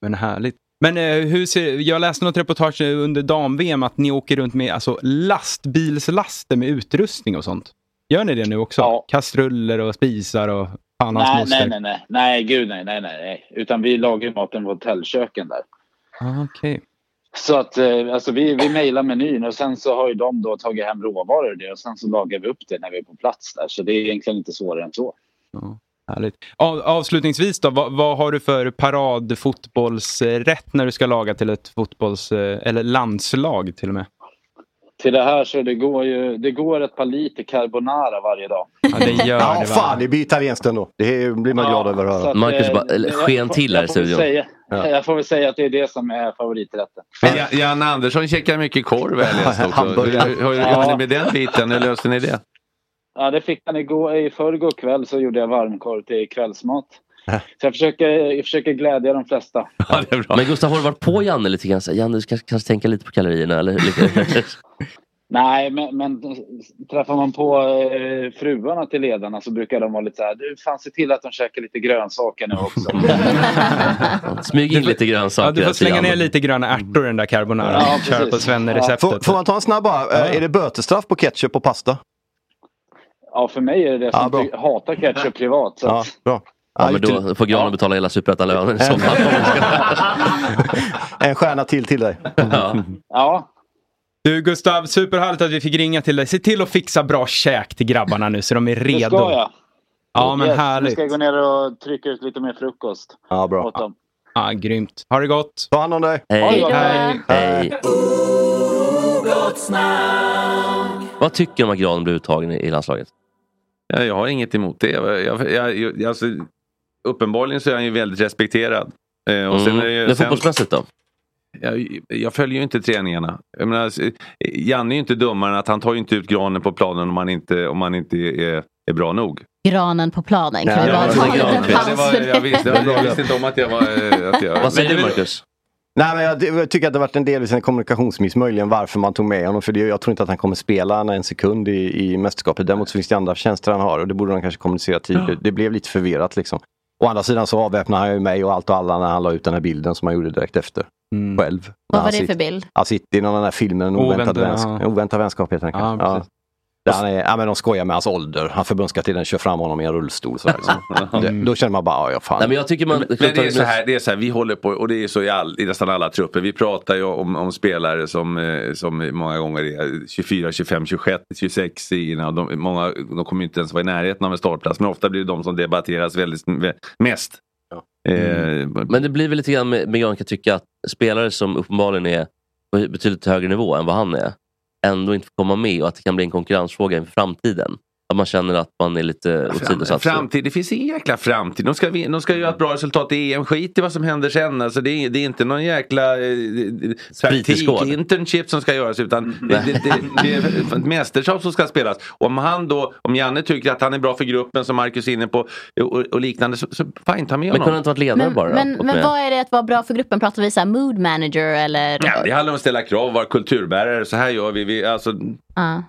Men härligt. Men eh, hur ser, jag läste något reportage under dam-VM att ni åker runt med alltså, lastbilslaster med utrustning och sånt. Gör ni det nu också? Kastruller och spisar och fan Nej, nej, nej, nej, nej, gud nej, nej, nej. Utan vi lagar ju maten på hotellköken där. Ah, Okej. Så att eh, alltså vi, vi mejlar menyn och sen så har ju de då tagit hem råvaror och det och sen så lagar vi upp det när vi är på plats där. Så det är egentligen inte svårare än så. Härligt. Av, avslutningsvis då, vad, vad har du för paradfotbollsrätt när du ska laga till ett fotbolls eh, eller landslag till och med? Till det här så det går ju det går ett par liter carbonara varje dag. Ja, det gör Ja, det va? fan, det blir italienskt ändå. Det blir man glad över att höra. att, Marcus eh, bara, eller, jag sken får- till här i jag får väl studion. Säga, Ja. Jag får väl säga att det är det som är favoriträtten. Men Ja- Jan Andersson käkar mycket korv har jag läst också. Hur, Hamburgare. hur, hur gör ni med den biten? Hur löser ni det? Ja, det fick han igår. I förrgår kväll så gjorde jag varmkorv till kvällsmat. Så jag försöker, jag försöker glädja de flesta. Men Gustav, har du varit på Janne lite grann? Janne, du ska kanske tänka lite på kalorierna? Eller? Nej, men, men träffar man på eh, fruarna till ledarna så brukar de vara lite så här. Du, fan se till att de käkar lite grönsaker nu också. Smyg in lite grönsaker. Ja, du får slänga ner lite gröna ärtor i den där carbonara. Ja, precis. på Svenne-receptet. Får, får man ta en snabb bara? Eh, Är det bötesstraff på ketchup och pasta? Ja, för mig är det det Ja, som bra. ty- hatar ketchup privat. Så Ja, bra. Ja, men då får Granen betala hela superettan-lönen i fall. En stjärna till till dig. Ja. ja, Du Gustav, superhärligt att vi fick ringa till dig. Se till att fixa bra käk till grabbarna nu så de är det redo. ska jag. Ja, men Yes, Nu härligt. ska jag gå ner och trycka ut lite mer frukost Ja, bra. åt dem. Ja, grymt. Ha det gott. Ta hand om dig. Hej. Hej. Hej. Vad tycker du om att Granen blev uttagen i landslaget? Ja, jag har inget emot det. Jag, jag, jag, alltså, uppenbarligen så är han ju väldigt respekterad. Eh, och sen Mm. är det, ju- sen, fotbollsmässigt då? jag, jag följer ju inte träningarna. Jag menar, alltså, Janne är ju inte dummare än att han tar ju inte ut granen på planen om man inte, om man inte är, är bra nog. Granen på planen. Kan Nej, vi bara ta en liten paus? jag, visste, inte om att jag var... Att jag, Vad säger du det- Marcus? Nej, men jag, jag tycker att det varit en delvis en kommunikationsmiss möjligen varför man tog med honom. För det, jag tror inte att han kommer spela en sekund i, i mästerskapet. Däremot så finns det andra tjänster han har och det borde han kanske kommunicera tidigare. Det blev lite förvirrat liksom. Å andra sidan så avväpnade han ju mig och allt och alla när han la ut den här bilden som han gjorde direkt efter. Själv. När Vad var det sitter- för bild? Han sitter i någon den här filmen, en oväntad, Oväntad, vänskap, ja. oväntad vänskap heter den kanske. Ja, han är, ja, men de skojar med hans ålder. Han förbundskaptenen kör fram honom i en rullstol. Så här, det, då känner man bara, ja fan. Nej, men jag tycker man... Men det är, så här, det är så här, vi håller på, och det är så i, all, i nästan alla trupper. Vi pratar ju om, om spelare som, eh, som många gånger är 24, 25, 26, 26 innan. De, många, de kommer inte ens vara i närheten av en startplats. Men ofta blir det de som debatteras väldigt mest. Eh, Men det blir väl lite grann med, med jag kan tycka att spelare som uppenbarligen är på betydligt högre nivå än vad han är ändå inte får komma med och att det kan bli en konkurrensfråga inför framtiden. Att man känner att man är lite åsidosatt. Framtid, det finns ingen jäkla framtid. De ska, de ska göra ett bra resultat i EM. Skit i vad som händer sen. Alltså det, är, det är inte någon jäkla eh, praktik, internship som ska göras. Utan det, det, det, det är ett mästerskap som ska spelas. Om han då, om Janne tycker att han är bra för gruppen som Marcus är inne på och, och liknande så, så fine, ta med Men honom. kunde han inte varit ledare Men, bara? men, men med? vad är det att vara bra för gruppen? Pratar vi så här mood manager eller? Ja, det handlar om att ställa krav, vara kulturbärare. Så här gör vi. vi alltså, Ja.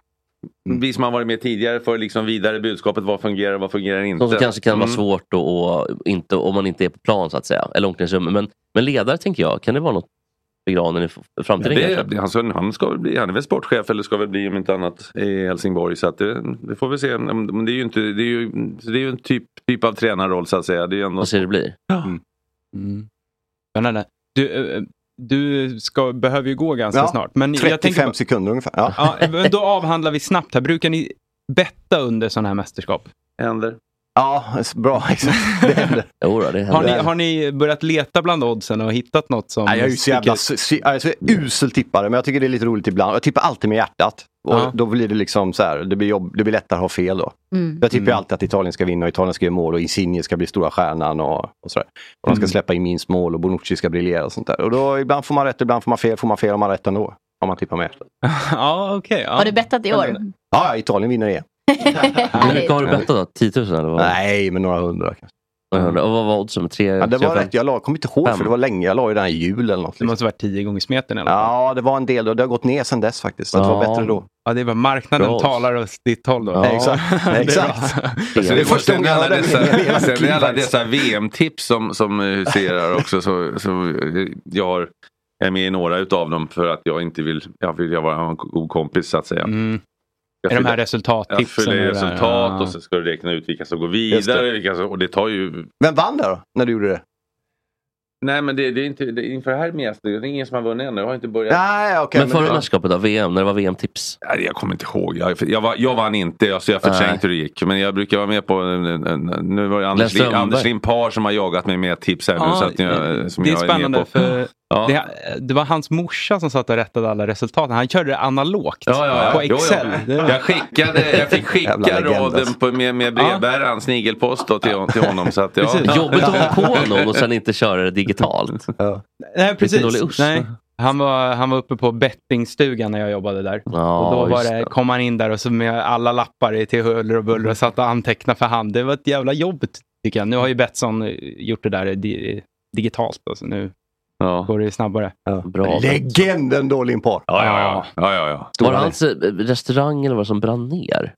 Vi som har varit med tidigare för liksom vidare budskapet. Vad fungerar vad fungerar inte. Som så kanske kan vara Mm. svårt och, och inte, om man inte är på plan så att säga. Eller omklädningsrummet. Men, men ledare tänker jag, kan det vara något för granen i framtiden kanske? det, han, ska- han, ska väl bli, han är väl sportchef eller ska väl bli om inte annat i Helsingborg. Så att det, det får vi se. Men det är ju, inte, det är ju, det är ju en typ, typ av tränarroll så att säga. Det är ändå... Vad säger det blir? Mm. Spännande. Du, eh, du ska, behöver ju gå ganska Ja, snart. Men 35 jag tänker, på- sekunder ungefär. Ja. ja, då avhandlar vi snabbt här. Brukar ni betta under sådana här mästerskap? Händer. Ja, bra. Exakt. Det händer. Jo, då, det Har ni, händer. har ni börjat leta bland oddsen och hittat något som... Nej, jag är ju så jävla jag är så usel tippare, men jag tycker det är lite roligt ibland. Jag tippar alltid med hjärtat. Och Ja. då blir det liksom så här, det blir, jobb, det blir lättare att ha fel då. Mm. Jag tippar Mm. alltid att Italien ska vinna och Italien ska göra mål och Insigne ska bli stora stjärnan och, och sådär. Och de ska Mm. släppa in minst mål och Bonucci ska briljera och sånt där. Och då ibland får man rätt, ibland får man fel. Får man fel har man rätt ändå. Om man tippar med hjärtat. ja, okej. ja. Har du bettat i år? Ja, Italien vinner igen. Hur mycket har du bettat då? 10 000 eller vad? Nej, men några hundra kanske. Och vad var oddsen? Tre, Ja, det tre, var fem? rätt. Jag la, kommer inte ihåg Fem. för det var länge. Jag la ju den här i jul eller något. Det Liksom. måste varit tio gånger smeten fall. Ja, det var en del och det har gått ner sedan dess faktiskt. Så det var Ja. bättre då. Ja, det var marknaden Bra. talar åt ditt håll då. Ja. Exakt. Det är Exakt. bra. Så det är första gången jag alla dessa, det sen alla dessa VM-tips som, som eh, huserar också. Så, så eh, jag har, är med i några utav dem för att jag inte vill, jag vill jag vara en god kompis så att säga. Mm. Jag Är de här resultattipsen? Jag fyller i där? resultat och så ska du räkna ut vilka som går vidare. Vilka som, och det tar ju... Vem vann där då, när du gjorde det? Nej men det, det är inte, det, inför det här mästret, det är ingen som har vunnit ännu. Jag har inte börjat. Nej, okej. Men förra men- mästerskapet då? VM? När det var VM-tips? Nej, jag kommer inte ihåg. Jag, jag, var, jag vann inte, alltså jag förträngde hur det gick. Men jag brukar vara med på... Nu var det Anders, Läste Lin, Strömberg. Anders Limpar som har jagat mig med tips här nu. Ja, Så att jag, som det är jag spännande med på. för Ja. det, det var hans morsa som satt och rättade alla resultaten. Han körde det analogt Ja, ja, ja. på Jo, Excel. jo. Var- Jag, skickade, jag fick skicka raden alltså. på, med, med brevbäraren, snigelpost då, till, till honom. Så att, ja. Precis. Jobbigt att ha på någon och sen inte köra det digitalt. Nej, precis. Nej. Han, var, han var uppe på bettingstugan när jag jobbade där. Ja, och då var det, det. kom han in där och så med alla lappar i till huller och buller och satt och antecknade för hand. Det var ett jävla jobb tycker jag. Nu har ju Betsson gjort det där di digitalt. då, så nu Ja. går det snabbare. Bra. Legenden då Limpar. Ja, ja, ja. ja, ja, ja. Var det hans eh, restaurang eller vad som brann ner?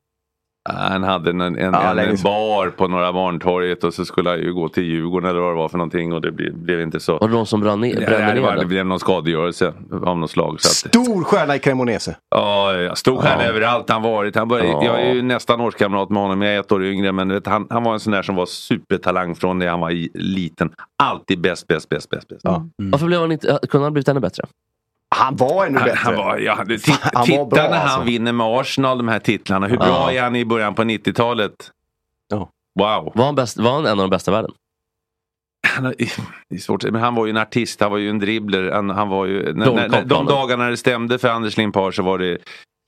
Han hade en, en, en, Ja, en, bar på Norra Barntorget och så skulle han ju gå till Djurgården eller vad det var för någonting och det blev, blev inte så. Var det någon som brann ner, brände det, var, ner det blev någon skadegörelse av något slag. Så att, Stor stjärna i Cremonese. Ja, stod här Ja. överallt han varit. Han började, Ja. Jag är ju nästan årskamrat med honom, jag är ett år yngre. Men vet, han, han var en sån där som var supertalang från det han var i, liten. Alltid bäst, bäst, bäst, bäst. bäst. Ja. Varför blev han inte, kunde han blivit ännu bättre? Han var ännu Han, bättre. han var, ja, titt, Han var titta bra, när han alltså. vinner med Arsenal de här titlarna. Hur Ja. bra är han i början på 90-talet? Ja. Wow. Var han, bäst, var han en av de bästa i världen? Han, det är svårt, men han var ju en artist, han var ju en dribbler. Han, han var ju, när, när, när, de dagarna det stämde för Anders Limpar så var det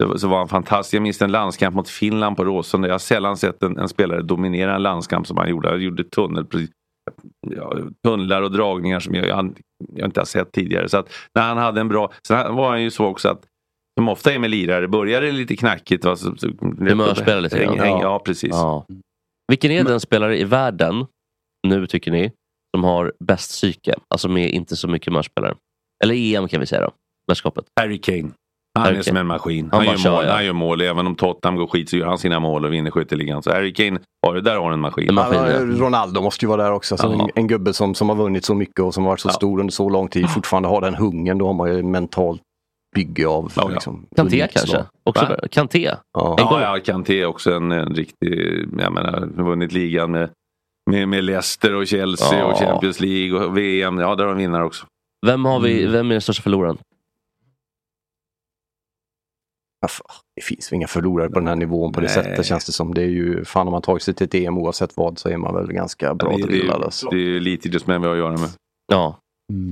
så- så var han fantastisk. Jag minns en landskamp mot Finland på Råsunda. Jag har sällan sett en, en spelare dominera en landskamp som han gjorde. Han gjorde tunnel precis ja, tunnlar och dragningar som jag, jag, jag inte har sett tidigare. Så att när han hade en bra... Sen var han ju så också att som ofta är med lirare, börjar det lite knackigt. Va, så, så, Humörspelar lite. Häng, häng, ja, precis. Ja. Vilken är den spelare i världen, nu tycker ni, som har bäst psyke? Alltså med inte så mycket humörspelare. Eller EM kan vi säga då, mästerskapet. Harry Kane. Han Harry är som en maskin. Han Han, gör kör, mål, ja. han gör mål. Även om Tottenham går skit så gör han sina mål och vinner skytteligan. Så Harry Kane, har det där har en maskin. Ja, Ronaldo måste ju vara där också. Alltså, en, en gubbe som, som har vunnit så mycket och som har varit så stor under så lång tid. Fortfarande har den hungern. Då har man ju mentalt bygge av. Liksom, Kanté kanske? Också, Va? Kanté? Ja. Ja, ja, Kanté är också en, en riktig, jag menar, vunnit ligan med, med, med Leicester och Chelsea Ja. och Champions League och VM. Ja, där har de vinnare också. Vem, har vi, Mm. vem är den största förloraren? Ja, fan, Det finns inga förlorare på den här nivån på det Nej. sättet känns det som. Det är ju, fan om man tagit sig till ett EM oavsett vad så är man väl ganska bra det, drillad. det, Alltså. det är elitidrottsmän vi har att göra med. Ja.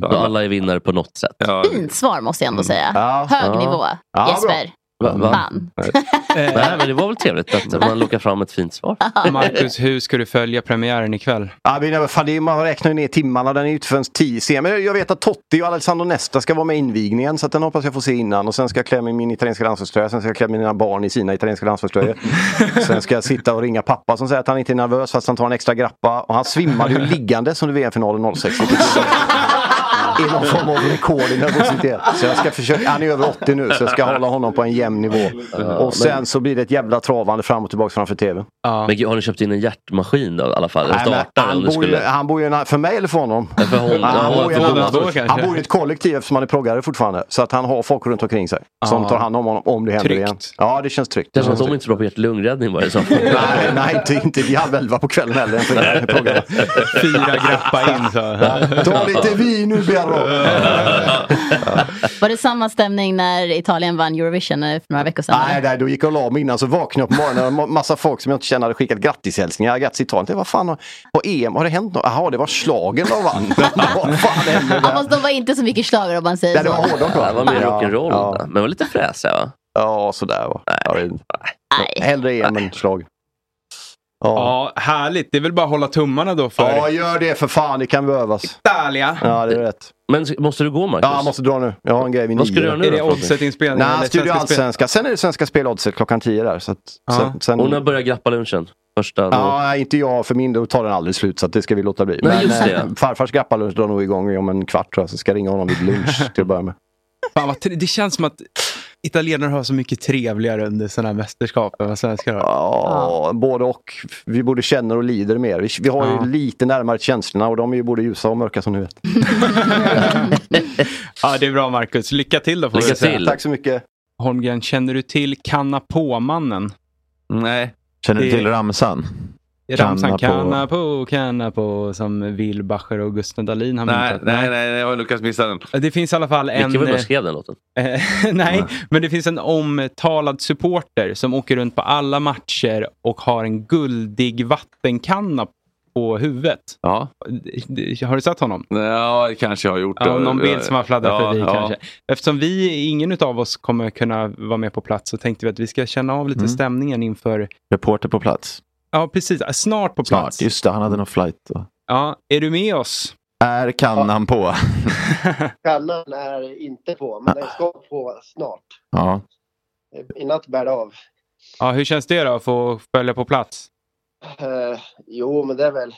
Så alla är vinnare på något sätt. Ja, Fint svar måste jag ändå säga. Ja. Hög Ja. nivå. Ja, Jesper. Va, va? Fan. Nej, men det var väl trevligt att man lockar fram ett fint svar. Marcus, hur ska du följa premiären ikväll? Ja, men, nej, fan, det är, man räknar ju ner timmarna, den är ute förrän 10 sen. Men jag vet att Totti och Alessandro Nesta ska vara med i invigningen så att den hoppas jag få se innan. Och sen ska jag klä mig i min italienska landslagströja, sen ska jag klä mina barn i sina italienska landslagströjor. sen ska jag sitta och ringa pappa som säger att han inte är nervös fast han tar en extra grappa. Och han svimmade ju liggande under VM-finalen 06. I någon form av rekord i nervositet. Så jag ska försöka, han är över 80 nu så jag ska hålla honom på en jämn nivå. Och sen så blir det ett jävla travande fram och tillbaka framför tvn. Men har ni köpt in en hjärtmaskin då, i alla fall? Nej, men han, bor ju, han bor ju, för mig eller för honom? för honom. Ja, han, bor i annan- han bor ett kollektiv eftersom han är proggare fortfarande. Så att han har folk runt omkring sig. Som tar hand om honom om det händer Tryggt. igen. Ja, det känns tryggt. Det Det känns som att de inte är så bra på hjärt-lungräddning var det så. nej, nej, inte, inte vid halv elva på kvällen heller. Fyra grappa in så. Ta lite vin nu Var det samma stämning när Italien vann Eurovision eh, för några veckor sedan? Nej, nej, då gick jag och la mig innan så vaknade jag på morgonen och massa folk som jag inte kände hade skickat grattishälsningar. Grattis Italien. Det, Vad fan, på EM har det hänt något? Jaha, det var slagen de vann. Vad fan hände Ja, där? fast de var inte så mycket schlager om man säger Ja, det så. var hårdrock va? Det var mer Ja, rock'n'roll. ja. då. Men var lite fräsiga va? Ja, sådär va. Vet inte. Hellre EM än slag. Ja, härligt. Det är väl bara att hålla tummarna då för Ja, gör det för fan. Det kan behövas. Italia. Ja, det är rätt. Men måste du gå Marcus? Ja, jag måste dra nu. Jag har en grej vid Vad ska nio. du göra nu Är då? det Fredrik? oddset-inspelning? Nej, Studio Svenska Spel? Allsvenska. Sen är det Svenska Speloddset klockan 10 där. Så att, Ja. sen, sen, Och när börjar grappa-lunchen? Första? Ja, inte jag för min del tar den aldrig slut så att det ska vi låta bli. Nej, Men just det. eh, farfars grappalunch drar nog igång om en kvart tror jag. Så ska jag ringa honom vid lunch till att börja med. Fan, det känns som att italienare har så mycket trevligare under sådana här mästerskap än vad svenskar har. Ja, både och. Vi både känner och lider mer. Vi, vi har Ja. ju lite närmare känslorna och de är ju både ljusa och mörka som ni vet. Ja, det är bra Marcus. Lycka till då får Lycka till. Tack så mycket. Holmgren, känner du till Kanna på-mannen? Nej. Känner du till ramsan? Ramsan Kanna på- Kanna på, Kanna på som Wilbacher och Gustav Dahlin har Nej, myntat. nej, nej, jag har lyckats missa den. Det finns i alla fall en... Det eh, skrev den låten? Nej, men det finns en omtalad supporter som åker runt på alla matcher och har en guldig vattenkanna på huvudet. Ja. Har du sett honom? Ja, det kanske jag har gjort. Ja, någon bild som har fladdrat Ja, förbi ja. kanske. Eftersom vi, ingen av oss kommer kunna vara med på plats så tänkte vi att vi ska känna av lite Mm. stämningen inför, Reporter på plats. Ja precis, snart på plats. Snart. Just det, han hade någon flight. Då. Ja, är du med oss? Är kannan på? Kannan är inte på, men den ska på snart. Ja. I natt bär det av. Ja, hur känns det då att få följa på plats? Eh, jo, men det är väl,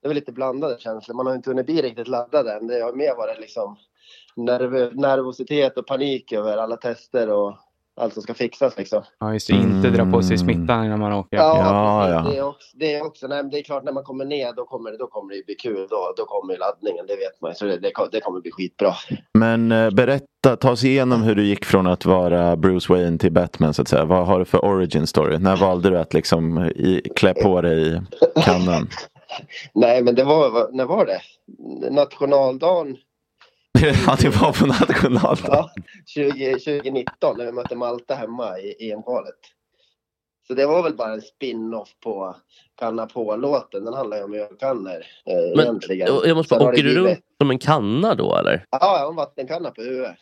det är väl lite blandade känslor. Man har inte hunnit bli riktigt laddad än. Det har mer varit liksom nerv, nervositet och panik över alla tester och allt som ska fixas liksom. Ja, just det, inte dra på sig smittan innan man åker. Ja, precis. Det är också, det är också nej, det är klart när man kommer ner då kommer, det- då kommer det bli kul. Då, då kommer laddningen, det vet man. Så det, det, ko- det kommer bli skitbra. Men eh, berätta, ta oss igenom hur du gick från att vara Bruce Wayne till Batman så att säga. Vad har du för origin story? När valde du att liksom i, klä på dig kannan? Nej, men det var, när var det? Nationaldagen ja, det var på nationaldagen. ja, 20, 2019 när vi mötte Malta hemma i EM-kvalet. Så det var väl bara en spin-off på Kanna på-låten. Den handlar ju om ölkannor eh, Men, egentligen. jag måste bara, åker du runt som en kanna då eller? Ja, jag har en vattenkanna på huvudet.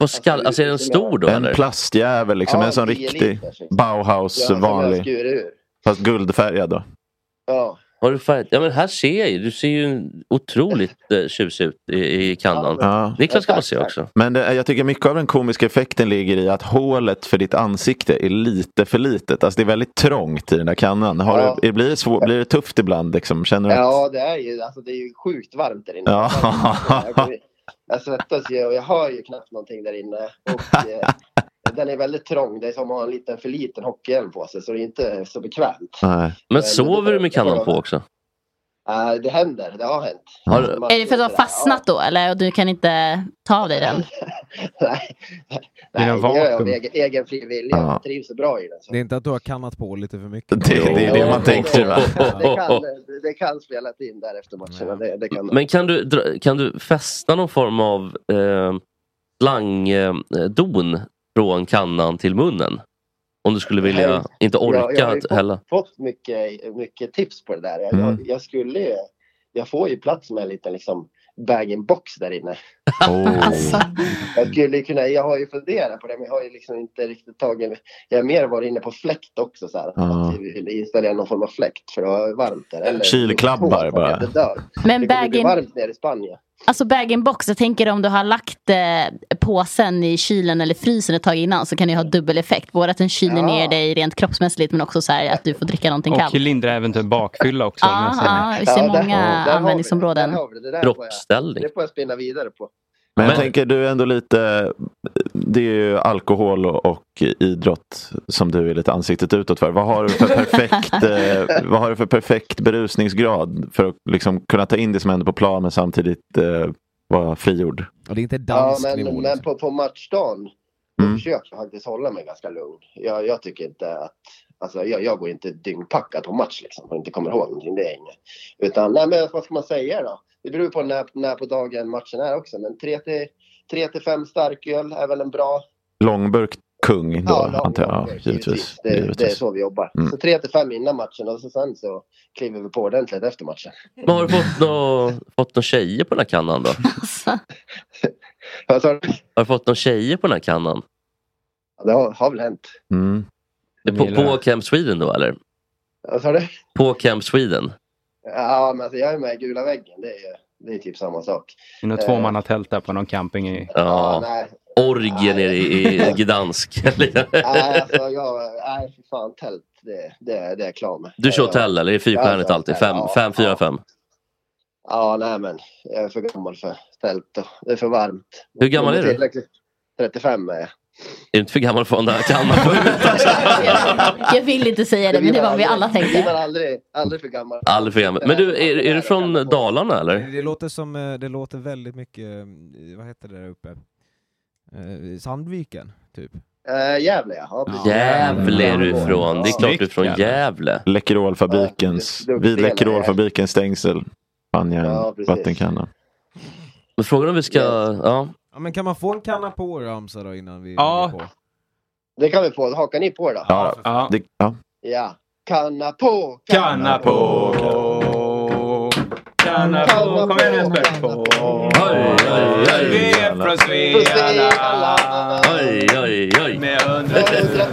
På skall, alltså är den stor då En eller? plastjävel, liksom. Ja, en sån 10 riktig. Bauhaus Ja, vanlig. Fast guldfärgad då. Ja, Har du färgat? Ja men här ser jag ju. Du ser ju otroligt eh, tjusig ut i, i kannan. Ja. Niklas kan man se också. Men det, jag tycker mycket av den komiska effekten ligger i att hålet för ditt ansikte är lite för litet. Alltså det är väldigt trångt i den där kannan. Har Ja. du, blir, det svår, blir det tufft ibland? Liksom? Känner du att... Ja, det är ju, alltså, det är ju sjukt varmt där inne. Ja. Jag, jag svettas ju och jag hör ju knappt någonting där inne. Och, eh, den är väldigt trång. Det är som att ha en liten för liten hockeyhjälm på sig så det är inte så bekvämt. Nej. Men sover du med kannan på också? Eh, det händer, det har hänt. Har du- Är det för att du har fastnat då eller? Och du kan inte ta av dig den? Nej, Det är en det gör jag av egen, egen fri vilja. Ja. Jag trivs så bra i den. Så. Det är inte att du har kannat på lite för mycket? Det, det är det man tänker. Va? Det kan, det kan spela in där efter matcherna. Det, det kan. Men kan du, kan du fästa någon form av eh, slangdon från kannan till munnen? Om du skulle vilja, Nej. inte orka jag, jag har hälla. fått, mycket, mycket tips på det där. Jag, Mm. jag, jag skulle jag får ju plats med en liten liksom bag-in-box där inne. Alltså. Jag skulle kunna, jag har ju funderat på det men jag har ju liksom inte riktigt tagit, jag har mer varit inne på fläkt också så här. Ja. Att installera någon form av fläkt för att ha varmt där. Eller Kylklabbar bara. Det. Men det bag-in- varmt nere i Spanien. Alltså bag-in-box, jag tänker om du har lagt eh, påsen i kylen eller frysen ett tag innan så kan det ju ha dubbel effekt. Både att den kyler Ja. ner dig rent kroppsmässigt men också så här att du får dricka någonting Och kallt. lindra eventuell bakfylla också. säger. ja, vi ser Ja, där- många där användningsområden. Där har vi det. Det där får jag- Kroppsställning. Det får jag spinna vidare på. Men jag tänker du är ändå lite, det är ju alkohol och, och idrott som du är lite ansiktet utåt för. Vad har du för perfekt, eh, vad har du för perfekt berusningsgrad för att liksom kunna ta in det som händer på plan men samtidigt eh, vara frigjord? Och det är inte Ja, dansk men, nivå. men Liksom. på, på matchdagen Mm. försöker jag faktiskt hålla mig ganska lugn. Jag, jag tycker inte att, alltså jag, jag går inte dyngpackad på match liksom och inte kommer ihåg någonting. Det är inget. Utan, nej men vad ska man säga då? Det beror på när, när på dagen matchen är också. Men 3 till, 3 till 5 starköl är väl en bra Långburk kung då Ja, antar jag? Ja, givetvis. Det, det är givetvis. så vi jobbar. Mm. Så 3 till 5 innan matchen och så sen så kliver vi på ordentligt efter matchen. Men har du fått några fått nå tjejer på den här kannan då? Har du fått några tjejer på den här kannan? Ja, Det har, har väl hänt. Mm. På, på Camp Sweden då eller? Vad sa du? På Camp Sweden? Ja, men alltså jag är med i gula väggen. Det är, ju- det är typ samma sak. I något Eh, tvåmannatält där på någon camping i... Ja. nej. Orgie nere i, i Gdansk. Nej, alltså jag, nej fy fan tält, det, det, det är jag klar med. Du kör hotell eller är det fyrstjärnigt Ja, alltid? Fem, ja, fem, fyra, ja. fem? Ja, nej men jag är för gammal för tält och det är för varmt. Hur gammal är du? Tillräckligt- 35 är jag. Är du inte för gammal för den där huvudet? Jag vill inte säga det men det var vi alla Jag blir tänkte. aldrig, aldrig för gammal. Aldrig för gammal. Men du, är, är du från Dalarna eller? Det låter som, eh, det låter väldigt mycket, eh, vad heter det där uppe? Eh, Sandviken, typ. Gävle ja. ja. Gävle är du ifrån. Det är klart du är från Gävle. Läkerolfabrikens, Ja, vid Läkerolfabrikens stängsel. Fann jag en Ja, vattenkanna. Men frågan om vi ska... Ja. Ja men kan man få en kanna på Ramsa då innan vi Ja. på? Det kan vi få. Hakar ni på då? Ja, Ja. det, ja. Ja. Kanna på! Kanna på! Kanna på! Kom igen nu på! Oj, oj, oj. Vi är från Svealand Oj, oj, oj. med hundratusen